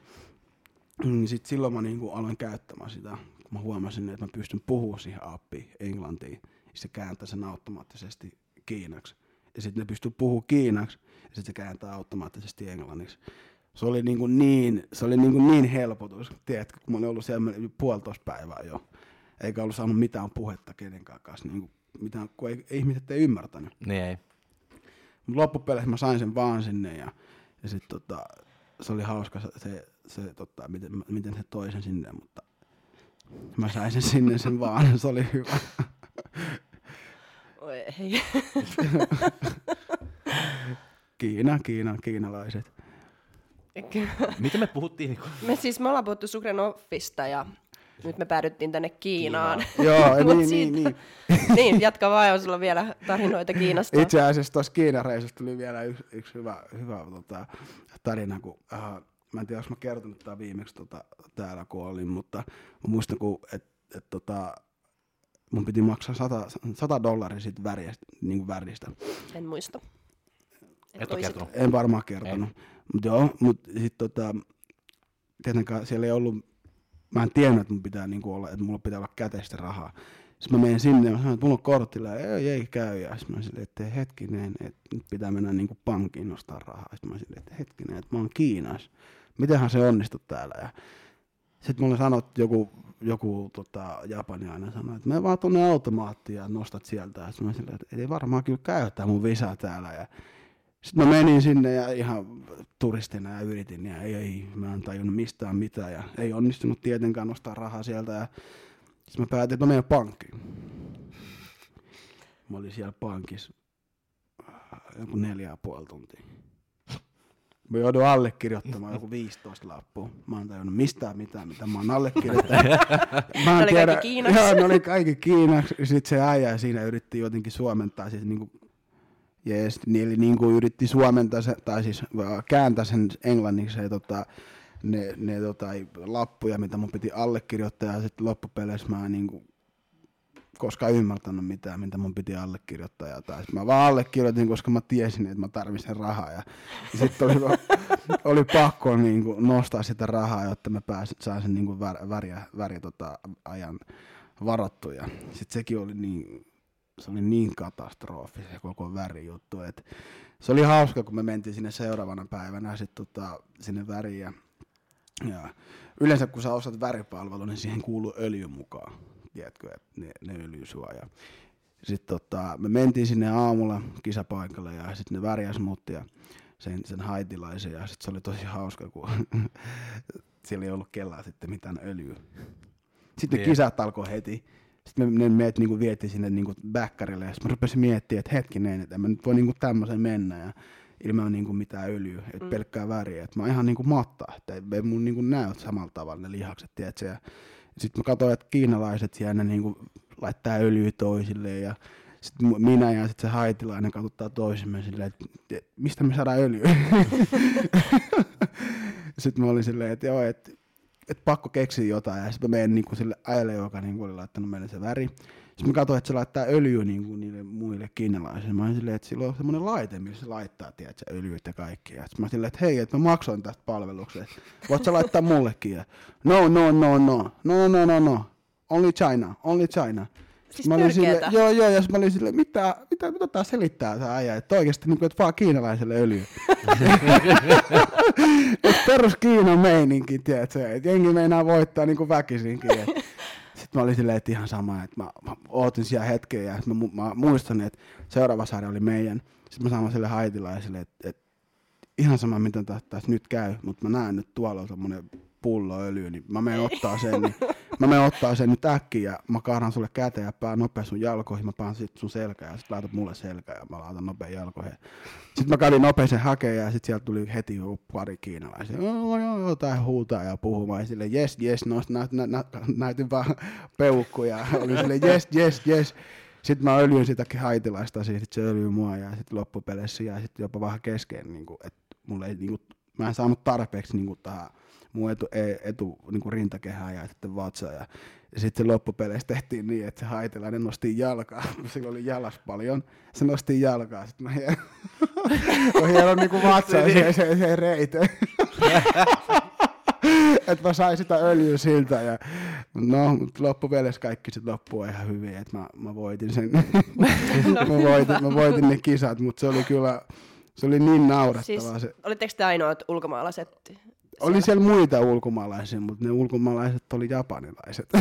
Sitten silloin mä niinku aloin käyttämään sitä, kun mä huomasin, että mä pystyn puhumaan siihen appiin englantiin. Ja se kääntää sen automaattisesti kiinaksi. Ja sitten ne pystyy puhumaan kiinaksi, ja sitten se kääntää automaattisesti englanniksi. Se oli niin, kuin niin, se oli niin, kuin niin helpotus, tiedätkö, kun mä olin ollut siellä puolitoista päivää jo. Eikä ollut saanut mitään puhetta kenenkään kanssa, niin kuin mitään, kun ei, ihmiset ei ymmärtänyt. Niin ei. Mut loppupeleissä mä sain sen vaan sinne ja, ja sit tota, se oli hauska se, se, se tota, miten, miten se toi sen sinne, mutta mä sain sen sinne sen vaan, se oli hyvä. Oi ei. Kiina, Kiina, kiinalaiset. Mitä me puhuttiin? Niin me siis me ollaan puhuttu Sukrenoffista ja nyt me päädyttiin tänne Kiinaan. Joo, Mut niin, siitä- niin, niin. niin, jatka vaan, jos sulla on vielä tarinoita Kiinasta. Itse asiassa tuossa Kiinan reissussa tuli vielä yksi, yksi hyvä, hyvä tota, tarina, kun äh, mä en tiedä, onko mä kertonut tämä viimeksi tota, täällä, kun olin, mutta mä muistan, kun et, et, tota, mun piti maksaa 100, 100 dollaria siitä väristä, niin kuin väristä. En muista. Et toisit. kertonut. En varmaan kertonut. Mutta joo, mutta sitten tota, tietenkään siellä ei ollut, mä en tiennyt, että mun pitää niinku olla, että mulla pitää olla käteistä rahaa. Sitten mä menen sinne ja sanoin, että mulla on kortilla, ei, ei käy. Ja sitten mä silleen, että hetkinen, että nyt pitää mennä niinku pankkiin nostaa rahaa. Sitten mä silleen, että hetkinen, että mä oon Kiinassa. Mitenhän se onnistui täällä? Ja sitten mulle sanoi, että joku, joku tota, japanilainen sanoi, että me vaan tuonne automaattiin ja nostat sieltä. Ja mä että ei varmaan kyllä käy tää mun visa täällä. Ja sitten mä menin sinne ja ihan turistina ja yritin ja ei, ei mä en tajunnut mistään mitään ja ei onnistunut tietenkään nostaa rahaa sieltä ja sitten mä päätin, että mä menen pankkiin. Mä olin siellä pankissa äh, joku neljä ja puoli tuntia. Mä joudun allekirjoittamaan joku 15 lappua. Mä en tajunnut mistään mitään, mitä mä oon allekirjoittanut. Mä en Ne oli kaikki Kiinaksi. Joo, ne oli kaikki kiinaksi. Sitten se äijä siinä yritti jotenkin suomentaa siis niinku Jees, niin kuin yritti suomentaa se, tai siis äh, kääntää sen englanniksi se, tota, ne, ne tota, lappuja, mitä mun piti allekirjoittaa, ja sitten loppupeleissä mä en niin kuin, koskaan ymmärtänyt mitään, mitä mun piti allekirjoittaa. Ja, tai mä vaan allekirjoitin, koska mä tiesin, että mä tarvitsen rahaa. Ja, ja sitten oli, oli pakko niin kuin, nostaa sitä rahaa, jotta mä pääsin, saan sen niin kuin vär, väriä, väriä tota, ajan varattuja. Sitten sekin oli niin, se oli niin katastrofi se koko värijuttu, että se oli hauska, kun me mentiin sinne seuraavana päivänä sit tota, sinne väriin ja, ja yleensä kun sä ostat väripalvelu, niin siihen kuuluu öljy mukaan, tiedätkö, että ne, ne öljy sua ja sitten tota, me mentiin sinne aamulla kisapaikalle ja sitten ne värjäs mut ja sen, sen haitilaisen ja sitten se oli tosi hauska, kun siellä ei ollut kellään sitten mitään öljyä. Sitten Niin. kisat alkoi heti. Sitten me, ne meidät niinku vietiin sinne niinku bäkkärille ja sitten mä rupesin miettimään, että hetkinen, että en mä nyt voi niinku tämmöisen mennä ja ilman niinku mitään öljyä, että mm. pelkkää väriä. Että mä oon ihan niinku matta, että ei, ei mun niinku näy samalla tavalla ne lihakset, tiedätkö? Ja sitten mä katsoin, että kiinalaiset siellä ne niinku laittaa öljyä toisille ja sitten minä ja sitten se haitilainen katsotaan toisemme silleen, että et mistä me saadaan öljyä. sitten mä olin silleen, että joo, että et pakko keksiä jotain. Ja sitten mä menen niinku sille äijälle, joka niinku oli laittanut meille se väri. Sitten mä katsoin, että se laittaa öljyä niinku niille muille kiinalaisille. Mä olin silleen, että sillä on semmoinen laite, missä se laittaa, tiedätkö, öljyä ja kaikkea. Sitten mä silleen, että hei, että mä maksoin tästä palveluksesta. Voit sä laittaa mullekin? Ja, no, no, no, no, no, no, no, no. Only China, only China. Siis mä olin törkeetä. joo, joo, ja mä olin silleen, mitä, mitä, mitä tää selittää tää äijä, että oikeesti niin kuin, että vaan kiinalaiselle öljy. perus Kiinan meininki, tiedätkö, että jengi meinaa voittaa niin kuin väkisinkin. Et. Sitten mä olin silleen, että ihan sama, että mä, mä ootin siellä hetken ja mä, mä muistan, että seuraava sarja oli meidän. Sitten mä sanoin sille haitilaiselle, että, että ihan sama mitä tä- tässä nyt käy, mutta mä näen nyt tuolla on semmonen pullo öljyä, niin mä menen ottaa sen, niin mä menen ottaa sen nyt äkkiä ja mä kaadan sulle käteen ja pään nopea sun jalkoihin, mä paan sit sun selkään ja sit laitat mulle selkään ja mä laitan nopea jalkoihin. Sitten mä kävin nopeasti hakemaan ja sitten sieltä tuli heti pari kiinalaisia. Tai huutaa ja puhumaan. Ja silleen, yes, yes, no, nä, nä, nä, näytin vaan peukkuja. Oli silleen, yes, yes, yes. Sitten mä öljyin sitäkin haitilaista, siis sit se öljyi mua ja sitten loppupeleissä ja sitten jopa vähän kesken, niin että mulle ei, niin kuin, mä en saanut tarpeeksi niin kuin, tähän mun etu, e- etu niin kuin rintakehää ja sitten vatsaa. Ja, ja sitten loppupeleissä tehtiin niin, että se haitilainen nosti jalkaa. Sillä oli jalas paljon. Se nosti jalkaa. Sitten mä hieron, mä hieron niin kuin vatsaa se, se, se reite. että mä sain sitä öljyä siltä. Ja, no, mutta loppupeleissä kaikki sitten loppuu ihan hyvin, että mä, mä voitin sen. mä, voitin, mä voitin ne kisat, mutta se oli kyllä, se oli niin naurettavaa. Siis, se, olitteko te ainoat ulkomaalaiset? Oli siellä muita ulkomaalaisia, mutta ne ulkomaalaiset oli japanilaiset.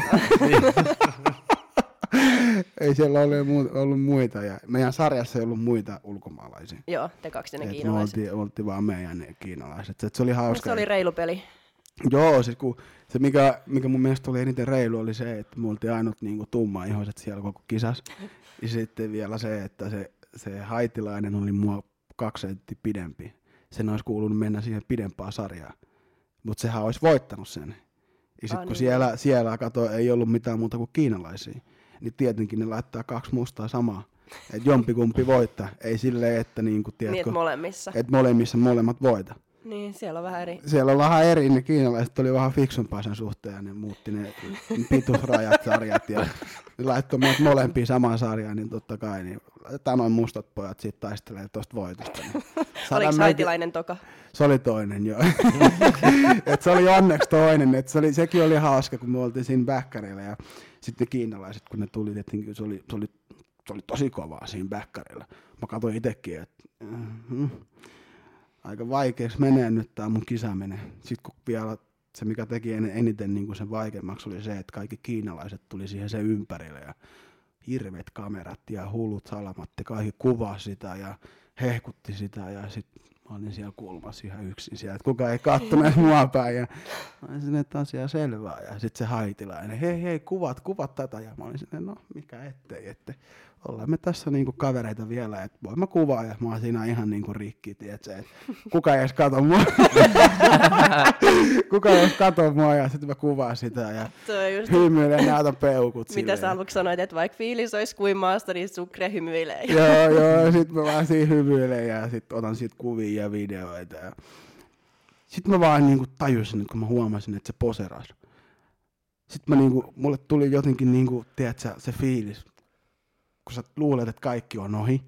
ei siellä mu- ollut muita. Ja meidän sarjassa ei ollut muita ulkomaalaisia. Joo, te kaksi ne Et me kiinalaiset. oltiin, oltiin vaan meidän ne kiinalaiset. Et se oli hauska. Se oli reilu peli. Joo, siis kun se mikä, mikä mun mielestä oli eniten reilu oli se, että me oltiin ainut niinku tummaihoiset siellä koko kisas. Ja sitten vielä se, että se, se haitilainen oli mua kaksi sentti pidempi. Sen olisi kuulunut mennä siihen pidempään sarjaan. Mutta sehän olisi voittanut sen. Ja sitten kun niin. siellä, siellä kato, ei ollut mitään muuta kuin kiinalaisia, niin tietenkin ne laittaa kaksi mustaa samaa. Että jompikumpi voittaa. Ei silleen, että niinku, Niin, tiedätkö, että molemmissa. et molemmissa molemmat voita Niin, siellä on vähän eri. siellä on vähän eri, ne kiinalaiset oli vähän fiksumpaa sen suhteen ja ne muutti ne pituusrajat sarjat ja ne laittoi meidät molempia samaan sarjaan, niin totta kai niin laitetaan noin mustat pojat siitä taistelee tuosta voitosta. Niin Oliko haitilainen toka? Se oli toinen, joo. et se oli onneksi toinen, et se oli, sekin oli hauska, kun me oltiin siinä bäkkärillä ja sitten kiinalaiset, kun ne tuli, tietenkin se oli, se oli, se oli tosi kovaa siinä bäkkärillä. Mä katsoin itsekin, että mm, aika vaikeaksi menee nyt tämä mun kisa menee. Sitten kun vielä se, mikä teki en- eniten niin kuin sen vaikeammaksi, oli se, että kaikki kiinalaiset tuli siihen sen ympärille ja hirveät kamerat ja hullut salamat ja kaikki kuvasi sitä ja hehkutti sitä ja sitten mä olin siellä kulmassa ihan yksin siellä, että kukaan ei kattonut mua päin ja mä olin sinne, että asia selvää. Ja sitten se haitilainen, hei hei kuvat, kuvat tätä. Ja mä olin sinne, no mikä ettei, että ollaan me tässä niinku kavereita vielä, että voin mä kuvaa ja mä oon siinä ihan niinku rikki, tiedätkö, että kuka ei edes kato mua, kuka ei edes kato mua ja sitten mä kuvaan sitä ja just, hymyilen näytän peukut mitä silleen. sä aluksi sanoit, että vaikka fiilis olisi kuin maasta, niin sukre hymyilee. joo, joo, ja sit mä vaan siinä hymyilen ja sit otan siitä kuvia ja videoita. Ja... Sitten mä vaan niinku tajusin, että kun mä huomasin, että se poseras. Sitten mä niinku, mulle tuli jotenkin niinku, tiedätkö, se fiilis, kun sä luulet, että kaikki on ohi.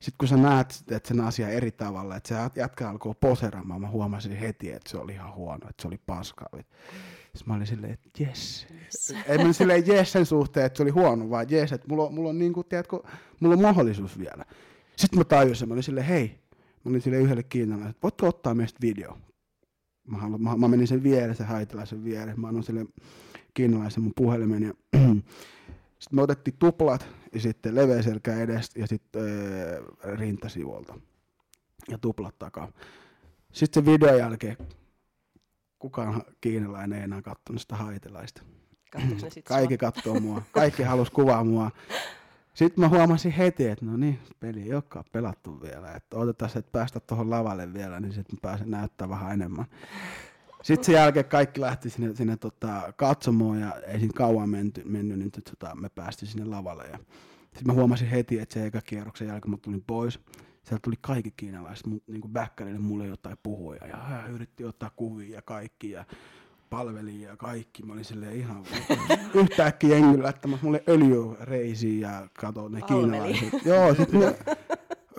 Sitten kun sä näet, että sen asia eri tavalla, että se jätkä alkoi poseraamaan, mä huomasin heti, että se oli ihan huono, että se oli paska. Sitten mä olin silleen, että jes. Ei mä silleen jes sen suhteen, että se oli huono, vaan jes, että mulla on, mulla on niinku, tiedätkö, mulla on mahdollisuus vielä. Sitten mä tajusin, mä olin silleen, hei, mä olin sille yhdelle kiinalaiselle, että voitko ottaa meistä video? Mä, haluan, mä, mä menin sen viereen, sen haitilaisen viereen, mä annoin sille kiinalaisen mun puhelimen ja sitten me otettiin tuplat ja sitten leveä selkä edestä ja sitten äh, rintasivuolta ja tuplat takaa. Sitten se videon jälkeen kukaan kiinalainen ei enää katsonut sitä haitilaista. Kaikki katsoo mua. Kaikki halus kuvaa mua. Sitten mä huomasin heti, että no niin, peli ei olekaan pelattu vielä. Että otetaan se, että päästä tuohon lavalle vielä, niin sitten mä pääsen näyttää vähän enemmän. Sitten sen jälkeen kaikki lähti sinne, sinne tota, katsomoon ja ei siinä kauan menty, mennyt, niin tota, me päästiin sinne lavalle. Ja sitten mä huomasin heti, että se eka kierroksen jälkeen mä tulin pois. Sieltä tuli kaikki kiinalaiset niin kuin bäkkärille mulle jotain puhuja ja hän yritti ottaa kuvia ja kaikki ja palveli ja kaikki. Mä olin silleen ihan yhtäkkiä jengi laittamassa mulle öljyreisiä ja kato ne Palveli. kiinalaiset. Joo, sit ne,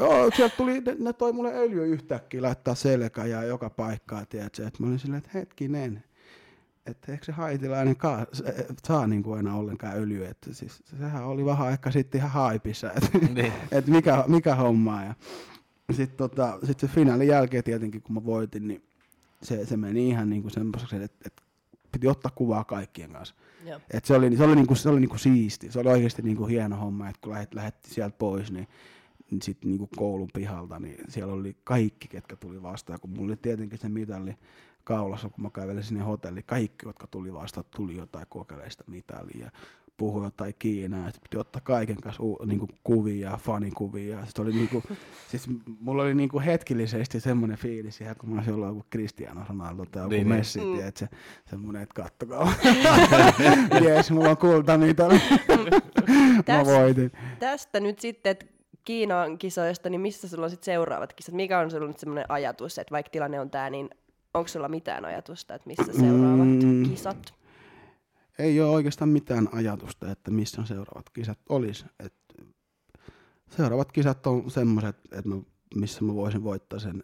joo, sieltä tuli, ne, ne toi mulle öljy yhtäkkiä laittaa selkä ja joka paikkaa, tiedätkö, että mä olin silleen, että hetkinen, että eikö se haitilainen ka- se- saa niin kuin enää ollenkaan öljyä, että siis sehän oli vähän aika sitten ihan haipissa, että Niin. et mikä, mikä homma. Ja sitten tota, sit se finaalin jälkeen tietenkin, kun mä voitin, niin se, se meni ihan niin kuin semmoiseksi, että, että piti ottaa kuvaa kaikkien kanssa. Joo. Et se oli, se oli, niinku, se oli niinku siisti. Se oli oikeasti niinku hieno homma, että kun lähet, lähetti sieltä pois, niin sitten niinku koulun pihalta, niin siellä oli kaikki, ketkä tuli vastaan. Kun mulla oli tietenkin se mitalli kaulassa, kun mä kävelin sinne hotelliin, kaikki, jotka tuli vastaan, tuli jotain kokeleista mitalia ja puhui jotain Kiinaa. Sitten piti ottaa kaiken kanssa u, niinku kuvia ja fanikuvia. Sitten oli niinku, siis mulla oli niinku hetkellisesti semmoinen fiilis, ihan kun mä olisin ollut joku Cristiano Ronaldo tai joku Niin, niin, niin. Messi, Mm. mm. se, semmoinen, että kattokaa. Jees, mulla on kulta mitä mä Täs- voitin. Tästä nyt sitten, että Kiinan kisoista, niin missä sulla on sitten seuraavat kisat? Mikä on sulla nyt semmoinen ajatus, että vaikka tilanne on tämä, niin onko sulla mitään ajatusta, että missä seuraavat Mm. kisat? Ei ole oikeastaan mitään ajatusta, että missä on seuraavat kisat olisi. Et seuraavat kisat on semmoiset, että mä, missä mä voisin voittaa sen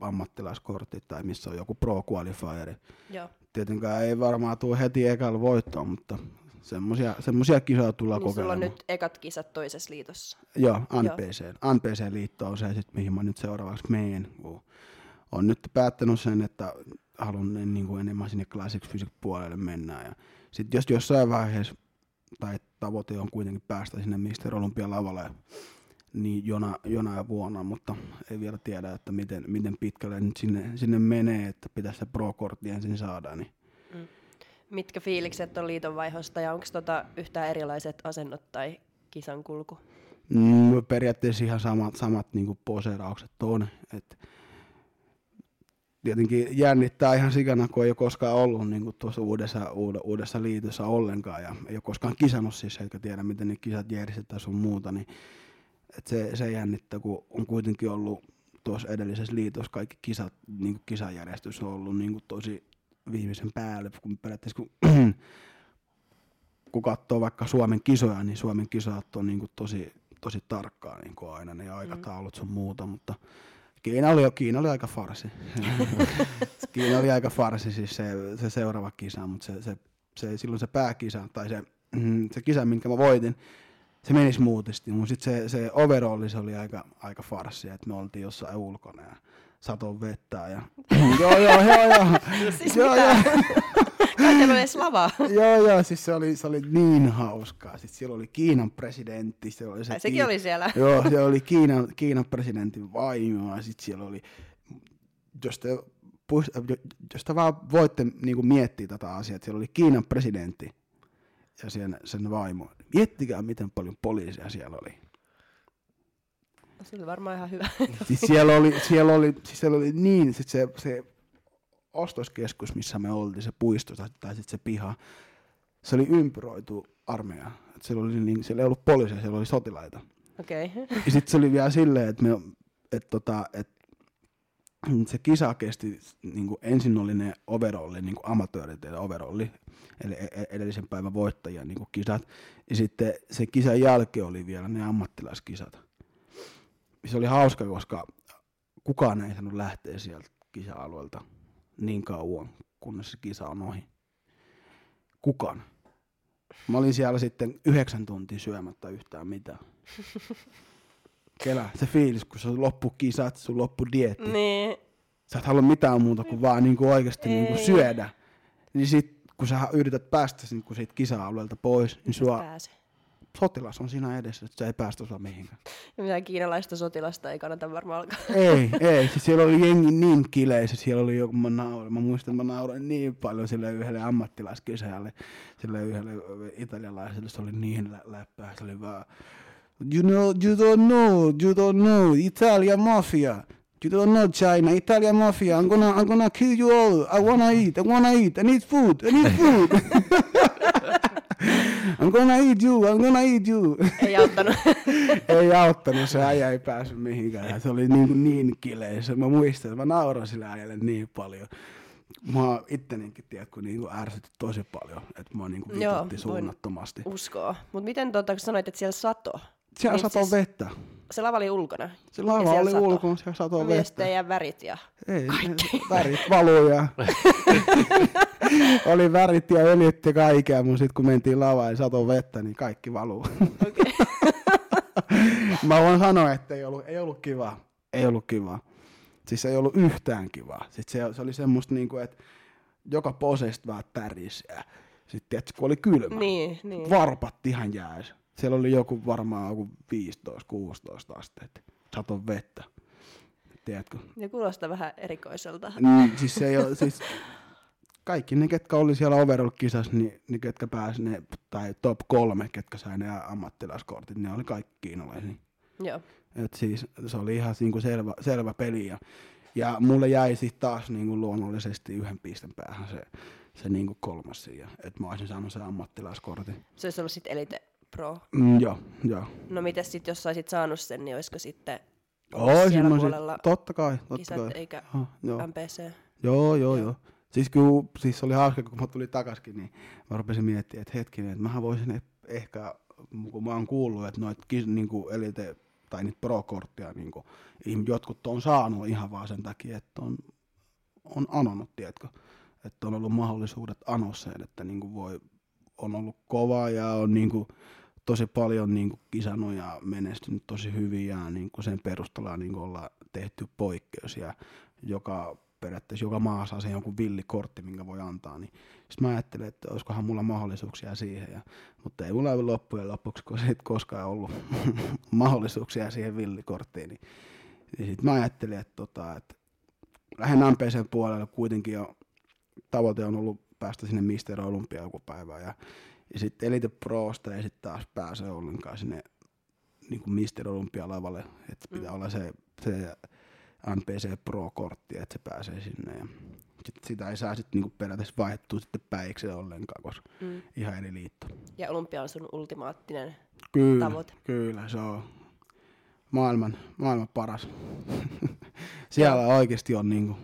ammattilaiskortin tai missä on joku pro qualifieri. Joo. Tietenkään ei varmaan tule heti ekalla voittoon, mutta semmoisia, semmoisia kisoja tullaan Niin sulla on kokeilemaan. nyt ekat kisat toisessa liitossa. Joo, ANPC. ANPC-liitto on se, sit, mihin mä nyt seuraavaksi meen. On nyt päättänyt sen, että haluan niin kuin enemmän sinne Classic Physics puolelle mennä. Ja sit jos jossain vaiheessa, tai tavoite on kuitenkin päästä sinne Mister Olympialavalle niin jona, jona vuonna, mutta ei vielä tiedä, että miten, miten pitkälle nyt sinne, sinne menee, että pitäisi se pro-kortti ensin saada. Niin. Mitkä fiilikset on liitonvaihosta ja onko tota yhtään erilaiset asennot tai kisan kulku? Mm, periaatteessa ihan samat, samat niin poseeraukset on. Et tietenkin jännittää ihan sikana, kun ei ole koskaan ollut niin tuossa uudessa, uudessa liitossa ollenkaan ja ei ole koskaan kisannut siis, eikä tiedä miten ne kisat järjestetään sun muuta, niin et se, se jännittää, kun on kuitenkin ollut tuossa edellisessä liitossa kaikki kisat, niin kisajärjestys on ollut niin tosi viimeisen päälle, kun periaatteessa kun, kun katsoo vaikka Suomen kisoja, niin Suomen kisat on niin kuin tosi, tosi tarkkaan niin kuin aina ne aikataulut sun muuta, mutta Kiina oli, Kiina oli aika farsi. Kiina oli aika farsi, siis se, se seuraava kisa, mutta se, se, se, silloin se pääkisa, tai se, se kisa, minkä mä voitin, se meni smoothisti, mutta sitten se, se overalli, se oli aika, aika farsi, että me oltiin jossain ulkona ja sato vettä ja joo joo joo joo. siis joo, joo. Kai oli edes lavaa. joo joo, siis se oli, se oli niin hauskaa. Sitten siellä oli Kiinan presidentti. Se oli se Ai, sekin oli siellä. Joo, se oli Kiinan, Kiinan presidentin vaimo ja sitten siellä oli, jos te, puist- jos te vaan voitte niin miettiä tätä asiaa, että siellä oli Kiinan presidentti ja sen, sen vaimo. Miettikää, miten paljon poliisia siellä oli. Se oli varmaan ihan hyvä. Siis siellä oli, siellä oli, siis siellä oli niin, sit se, se ostoskeskus, missä me oltiin, se puisto tai, tai sitten se piha, se oli ympyröity armeija. Et siellä, oli niin, siellä ei ollut poliisia, siellä oli sotilaita. Okei. Okay. Ja sitten se oli vielä silleen, että, me, että, tota, että se kisa kesti, niin kuin ensin oli ne overalli, niin kuin amatöörit eli overalli, eli e- e- edellisen päivän voittajia niin kuin kisat. Ja sitten se kisan jälkeen oli vielä ne ammattilaiskisat. Se oli hauska, koska kukaan ei saanut lähteä sieltä kisa-alueelta niin kauan, kunnes se kisa on ohi. Kukaan. Mä olin siellä sitten yhdeksän tuntia syömättä yhtään mitään. Kela, se fiilis, kun sun loppu kisat, sun loppu dietti. Niin. Sä et halua mitään muuta kuin vaan niinku oikeasti niinku Ei. syödä. Niin sit, kun sä yrität päästä niinku siitä kisa-alueelta pois, niin sua Pääse. Sotilas on siinä edessä, että se ei päästä sua mihinkään. Ja mitään kiinalaista sotilasta ei kannata varmaan alkaa. ei, ei. Siis siellä oli jengi niin kileissä. Siellä oli joku, mä nauroin. Mä muistan, että mä nauroin niin paljon sille yhdelle ammattilaiskisajalle, sille yhdelle italialaiselle. Se oli niin lä- läppää. Se oli vaan, you know, you don't know, you don't know, Italia mafia. You don't know China, Italia mafia. I'm gonna, I'm gonna kill you all. I wanna eat, I wanna eat. I need food, I need food. I'm gonna eat you, I'm gonna eat you Ei auttanut. ei auttanut, se äijä ei päässyt mihinkään. Ja se oli niin, kuin niin kileissä. Mä muistan, että mä nauroin sille äijälle niin paljon. Mä ittenikin, tiedätkö, niin kuin ärsytti tosi paljon, että mä niin kuin Joo, vitutti suunnattomasti. Uskoo. Mutta miten tota, kun sanoit, että siellä sato? Siellä niin satoi siis- vettä. Se lava oli ulkona. Se Ja lava oli sato. ulkona, siellä satoi mites vettä. teidän värit ja... Ei, värit valuu ja... oli värit ja öljyt ja kaikkea, mutta sitten kun mentiin lavaan ja satoi vettä, niin kaikki valuu. Okei. Mä voin sanoa, että ei ollut, ei ollut kiva. Ei ollut kiva. Siis ei ollut yhtään kivaa. Sitten se, se oli semmoista, niinku, että joka posesta vähän täris. Ja sitten tiedätkö, kun oli kylmä, niin, niin. varpat ihan jääs. Siellä oli joku varmaan joku 15-16 astetta. Sato vettä. Tiedätkö? Ja kuulostaa vähän erikoiselta. Niin, siis se ei ole, siis kaikki ne, ketkä oli siellä overall-kisassa, niin, niin ketkä pääsi ne, tai top kolme, ketkä sai ne ammattilaiskortit, ne oli kaikki kiinalaisia. Joo. Et siis se oli ihan niinku selvä, selvä peli ja, ja mulle jäi sitten taas niinku luonnollisesti yhden pisten päähän se, se niinku kolmas sija, että mä olisin saanut sen ammattilaiskortin. Se olisi ollut sitten Elite Pro. Mm, joo, joo. No mites sitten, jos saisit saanut sen, niin olisiko sitten Oisin siellä mä sit- puolella totta kai, totta kisat kai. eikä Oh, joo. MPC? joo, joo, joo. Siis kyllä, siis oli hauska, kun mä tulin takaskin, niin mä rupesin miettimään, että hetkinen, että mähän voisin e- ehkä, kun mä oon kuullut, että noit kis, niinku elite, tai niitä pro-kortteja, niinku, ihm- jotkut on saanut ihan vaan sen takia, että on, on anonut, tiedätkö, että on ollut mahdollisuudet anosseen, että niinku voi, on ollut kova ja on niinku tosi paljon niinku kisannut ja menestynyt tosi hyvin ja niinku sen perusteella niinku ollaan tehty poikkeus ja joka periaatteessa joka maa saa sen jonkun villikortti, minkä voi antaa, niin sitten mä ajattelin, että olisikohan mulla mahdollisuuksia siihen, ja, mutta ei mulla loppujen lopuksi koskaan ollut mahdollisuuksia siihen villikorttiin, niin, niin sitten mä ajattelin, että, tota, että lähden MPCn puolelle kuitenkin jo tavoite on ollut päästä sinne Mister Olympia joku päivä, ja, ja sitten Elite Prosta ei sitten taas pääse ollenkaan sinne niin kuin Mister Olympia-lavalle, että pitää mm. olla se, se NPC Pro-kortti, että se pääsee sinne. Ja sit sitä ei saa sitten niinku periaatteessa vaihdettua sitten päikseen ollenkaan, koska mm. ihan eri liitto. Ja Olympia on sun ultimaattinen kyllä, tavoite. Kyllä, se on maailman, maailman paras. Siellä oikeasti on niinku,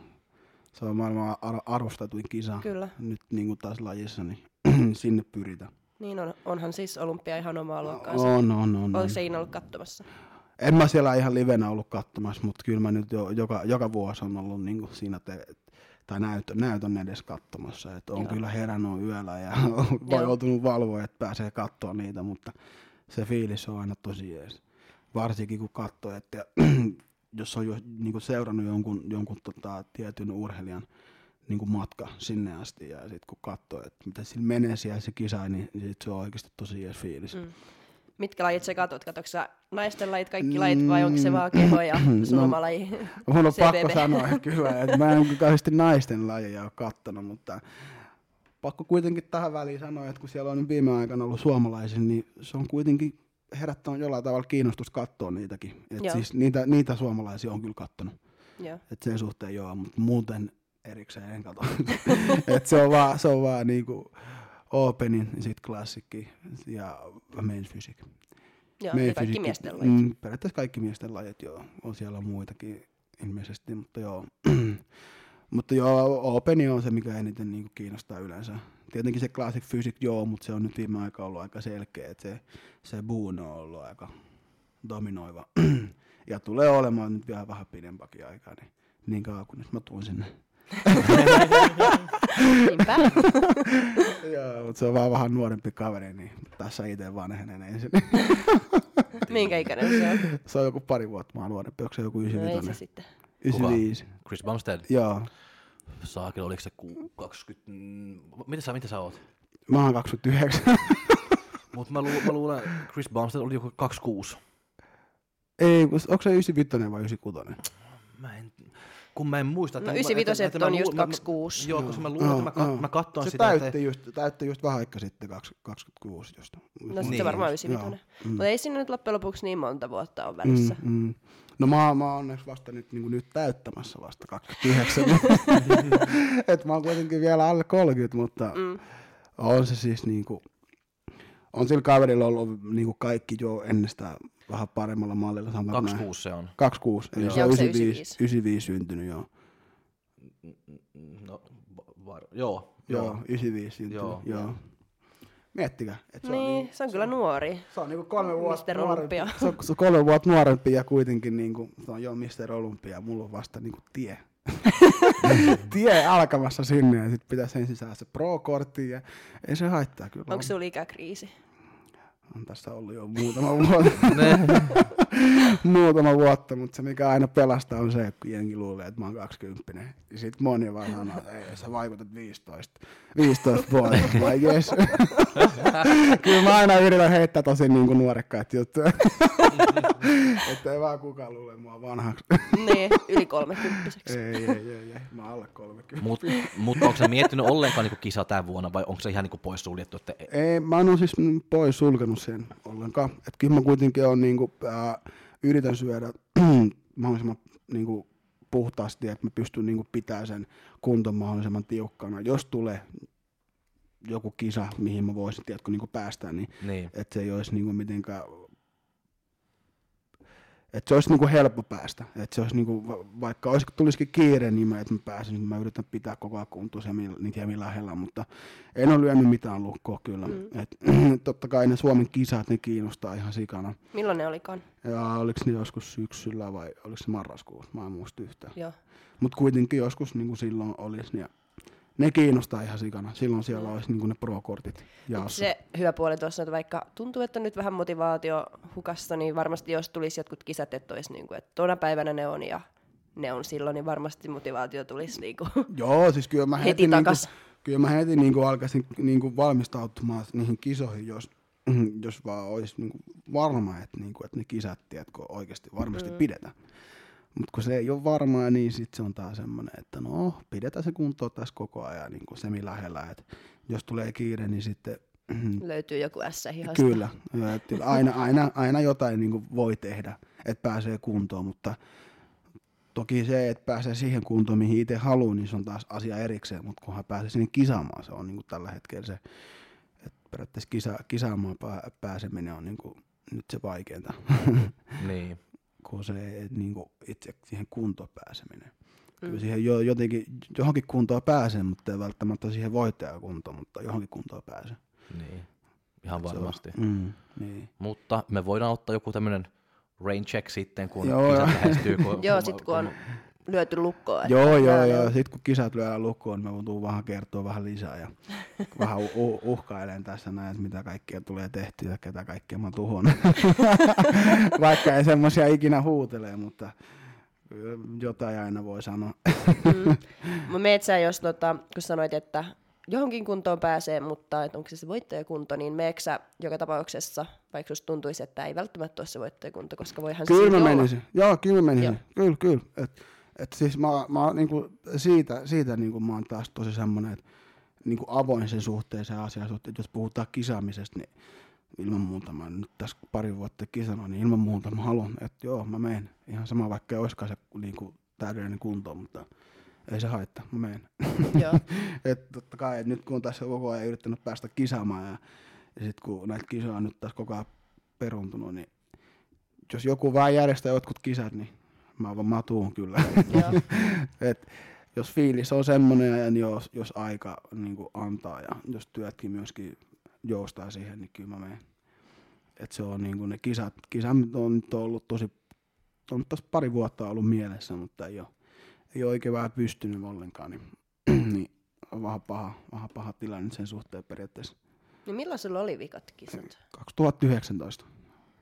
se on maailman ar- arvostetuin kisa. Kyllä. Nyt niinku taas lajissa, niin sinne pyritään. Niin on, onhan siis Olympia ihan omaa luokkaansa. On, on, on. Oletko se ollut katsomassa? En mä siellä ihan livenä ollut katsomassa, mutta kyllä mä nyt jo joka, joka vuosi on ollut niinku siinä te, tai näytön, näytön edes katsomassa. Et on Joo. kyllä herännyt yöllä ja voi joutunut valvoa, että pääsee katsoa niitä, mutta se fiilis on aina tosi jees. Varsinkin kun katsoo, että jos on jo niinku seurannut jonkun, jonkun tota, tietyn urheilijan niinku matka sinne asti ja sitten kun katsoo, että mitä sillä menee siellä se kisa, niin, niin sit se on oikeasti tosi jees fiilis. Mm. Mitkä lajit sä katot? Katotko sä naisten lajit, kaikki lajit vai onko se vaan keho ja sun No, oma laji? Mun on pakko sanoa kyllä, että mä en kauheasti naisten lajeja ole kattonut, mutta pakko kuitenkin tähän väliin sanoa, että kun siellä on nyt viime aikana ollut suomalaisia, niin se on kuitenkin herättänyt jollain tavalla kiinnostus katsoa niitäkin. Et Joo. siis niitä, niitä suomalaisia on kyllä kattonut. Joo. Et sen suhteen joo, mutta muuten erikseen en katso. Et se on vaan, se on vaan niinku Openin, sit klassikki ja Men's Physique. Joo, ja kaikki fysiikki- miesten lajit. Mm, periaatteessa kaikki miesten lajit, joo. On siellä muitakin ilmeisesti, mutta joo. mutta joo, Openi on se, mikä eniten niinku kiinnostaa yleensä. Tietenkin se Classic Physics, joo, mutta se on nyt viime aika ollut aika selkeä, että se, se Boone on ollut aika dominoiva. ja tulee olemaan nyt vielä vähän pidempäkin aikaa, niin, niin kauan kunnes mä tuun sinne. Joo, mutta se on vaan vähän nuorempi kaveri, niin tässä itse vanhenen ensin. Minkä ikäinen se on? se on joku pari vuotta mä nuorempi, onko se joku No ei se 95? sitten. 95. Chris Bumstead. Joo. Saakeli, oliko se ku- 20... mm, Mitä sä, mitä sä oot? Mä oon 29. Mutta mä, lu- mä luulen, Chris Bumstead oli joku 26. Ei, onko se 95 vai 96? Mä en, kun mä en muista. No että- 95 että- että on just luulen- mä- 26. Joo, koska mä luulen, että mä, joo. mä katsoin Se sitä, että täytti just, täytti just vähän aikaa sitten, kaksi- 26 just. No sitten Niin. se varmaan 95. Joo. Mutta ei siinä nyt loppujen lopuksi niin monta vuotta ole välissä. Mm, mm. No mä, mä oon onneksi vasta nyt, niin nyt täyttämässä vasta 29. Et mä oon kuitenkin vielä alle 30, mutta Mm. on se siis niinku, on sillä kaverilla ollut niinku kaikki jo ennestään vähän paremmalla mallilla. sanotaan näin. 26 se on. 26, eli Joo. se Ja on onko se 95, 95 syntynyt, joo. No, var, joo, Joo, joo. 95 syntynyt, Joo. joo. joo. Miettikää. Et se on Niin, niinku- se on kyllä nuori. Se on niinku kolme vuotta nuorempi. Se on, se on kolme vuotta nuorempi ja kuitenkin niinku, se on jo Mr. Olympia. Mulla on vasta niinku tie. tie alkamassa sinne ja sit pitäisi ensin saada se pro-kortti ja ei se haittaa kyllä. Onko sulla ikäkriisi? On tässä ollut jo muutama vuotta, muutama vuotta, mutta se mikä aina pelastaa on se, kun jengi luulee, että mä oon 20. Ja sit moni vaan sanoo, että ei, sä vaikutat 15. 15 vuotta. Mä yes. Kyllä mä aina yritän heittää tosi niin kuin nuorekkaat juttuja. että ei vaan kukaan luule mua vanhaksi. niin, yli kolmekymppiseksi. ei, ei, ei, ei, mä oon alle 30. Mutta mut onko sä miettinyt ollenkaan niinku kisa tänä vuonna vai onko se ihan niinku poissuljettu? Että Ei, mä en ole siis pois sulkenut sen ollenkaan. Et kyllä mä kuitenkin on, niinku, ää, yritän syödä mahdollisimman niinku, puhtaasti, että mä pystyn niinku, pitämään sen kunton mahdollisimman tiukkana. Jos tulee joku kisa, mihin mä voisin tiedätkö, niinku, päästä, niin niin. että se ei olisi niinku, mitenkään että se olisi niinku helppo päästä. Että se olisi niinku, va- vaikka olisi, tulisikin kiire, niin mä, että mä pääsen, niin mä yritän pitää koko ajan kuntoon se niitä hemi lähellä, mutta en ole lyönyt mitään lukkoa kyllä. Mm. Et, totta kai ne Suomen kisat, ne kiinnostaa ihan sikana. Milloin ne olikaan? Ja oliko ne joskus syksyllä vai oliko se marraskuussa, mä en muista yhtään. Mutta kuitenkin joskus niin kuin silloin olisi, niin ne kiinnostaa ihan sikana. Silloin siellä Mm. olisi niin kuin ne pro-kortit jaossa. Se hyvä puoli tuossa, että vaikka tuntuu, että on nyt vähän motivaatio hukassa, niin varmasti jos tulisi jotkut kisat, että olisi niin kuin, että tuona päivänä ne on ja ne on silloin, niin varmasti motivaatio tulisi niinku Joo, siis kyllä mä heti, heti niinku, takas. kyllä mä heti niinku alkaisin niinku valmistautumaan niihin kisoihin, jos, jos vaan olisi niinku varma, että, niinku, että ne kisat tiedätkö, oikeasti varmasti mm. pidetään. Mutta kun se ei ole varmaa, niin sitten se on taas semmoinen, että no, pidetään se kuntoon tässä koko ajan niin kuin semi lähellä. Et jos tulee kiire, niin sitten löytyy joku S hihasta. Kyllä, aina, aina, aina jotain niin kuin voi tehdä, että pääsee kuntoon, mutta toki se, että pääsee siihen kuntoon, mihin itse haluaa, niin se on taas asia erikseen, mutta kunhan pääsee sinne kisaamaan, se on niin kuin tällä hetkellä se, että periaatteessa kisa, kisaamaan pää- pääseminen on niin kuin nyt se vaikeinta, Niin. Kuin se että niin kuin itse siihen kuntoon pääseminen. Kyllä siihen jo, jotenkin, johonkin kuntoon pääsee, mutta ei välttämättä siihen voittajakuntoon, mutta johonkin kuntoon pääsee. Niin. Ihan Se on- varmasti. Mm, niin. Mutta me voidaan ottaa joku tämmöinen rain check sitten, kun Joo, lähestyy. Kun, Joo, sit kun on lyöty lukkoon. Joo, joo, joo. Sitten kun kisat lyödään lukkoon, niin mä tuun vähän kertoa vähän lisää ja vähän uh- uh- uhkailen tässä näin, että mitä kaikkea tulee tehtyä ja ketä kaikkea mä tuhon. Vaikka ei semmoisia ikinä huutele, mutta kyllä jotain aina voi sanoa. Mä meet sä, jos tota, kun sanoit, että johonkin kuntoon pääsee, mutta että onko se se voittajakunto, niin meetkö sä joka tapauksessa, vaikka susta tuntuisi, että ei välttämättä ole se voittajakunto, koska voihan se Kyllä mä olla. menisin. Joo, kyllä mä menisin. Joo. Kyllä, kyllä. Et, et siis mä, mä oon niinku siitä, siitä niinku mä oon taas tosi semmonen, että niinku avoin sen suhteen se asia että Jos puhutaan kisaamisesta, niin ilman muuta mä nyt tässä pari vuotta kisannut, niin ilman muuta mä haluan, että joo, mä menen. Ihan sama, vaikka ei olisikaan se niinku täydellinen kunto, mutta ei se haittaa, mä menen. Joo. et totta kai, et nyt kun on tässä koko ajan yrittänyt päästä kisaamaan ja, ja sitten kun näitä kisoja on nyt tässä koko ajan peruntunut, niin jos joku vaan järjestää jotkut kisat, niin mä, vaan- mä tuun kyllä. Et jos fiilis on semmoinen ja jos, jos aika niin antaa ja jos työtkin myöskin joustaa siihen, niin kyllä mä menen. Et se on niin kuin ne kisat, kisat on nyt ollut tosi, on tässä pari vuotta ollut mielessä, mutta ei ole, ei ole oikein vähän pystynyt ollenkaan, niin, niin on vähän paha, vähän paha tilanne sen suhteen periaatteessa. Niin milloin sulla oli vikat kisat? 2019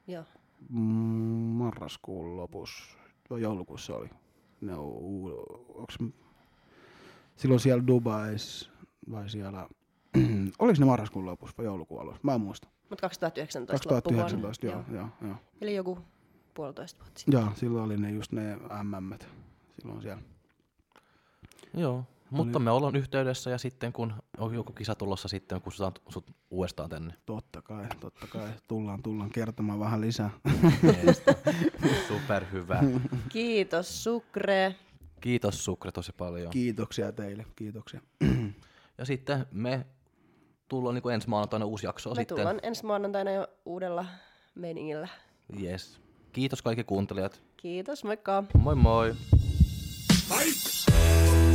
Joo. mm, marraskuun lopussa, joulukuussa oli. Ne on, uu- onks, silloin siellä Dubais vai siellä, oliko ne marraskuun lopussa vai joulukuun alussa? Mä en muista. Mutta 2019, 2019, loppuvuonna. joo, joo, joo. Eli joku puolitoista vuotta sitten. Joo, silloin oli ne just ne MMt silloin siellä. Joo, No mutta niin. me ollaan yhteydessä ja sitten kun on joku kisa tulossa sitten, kun sut, sut uudestaan tänne. Totta kai, totta kai. Tullaan, tullaan kertomaan vähän lisää. Super hyvä. Kiitos Sukre. Kiitos Sukre tosi paljon. Kiitoksia teille, kiitoksia. Ja sitten me tullaan niin ensi maanantaina uusi jakso Me sitten. tullaan ensi maanantaina jo uudella meiningillä. Yes. Kiitos kaikki kuuntelijat. Kiitos, moikka! Moi moi. Fight!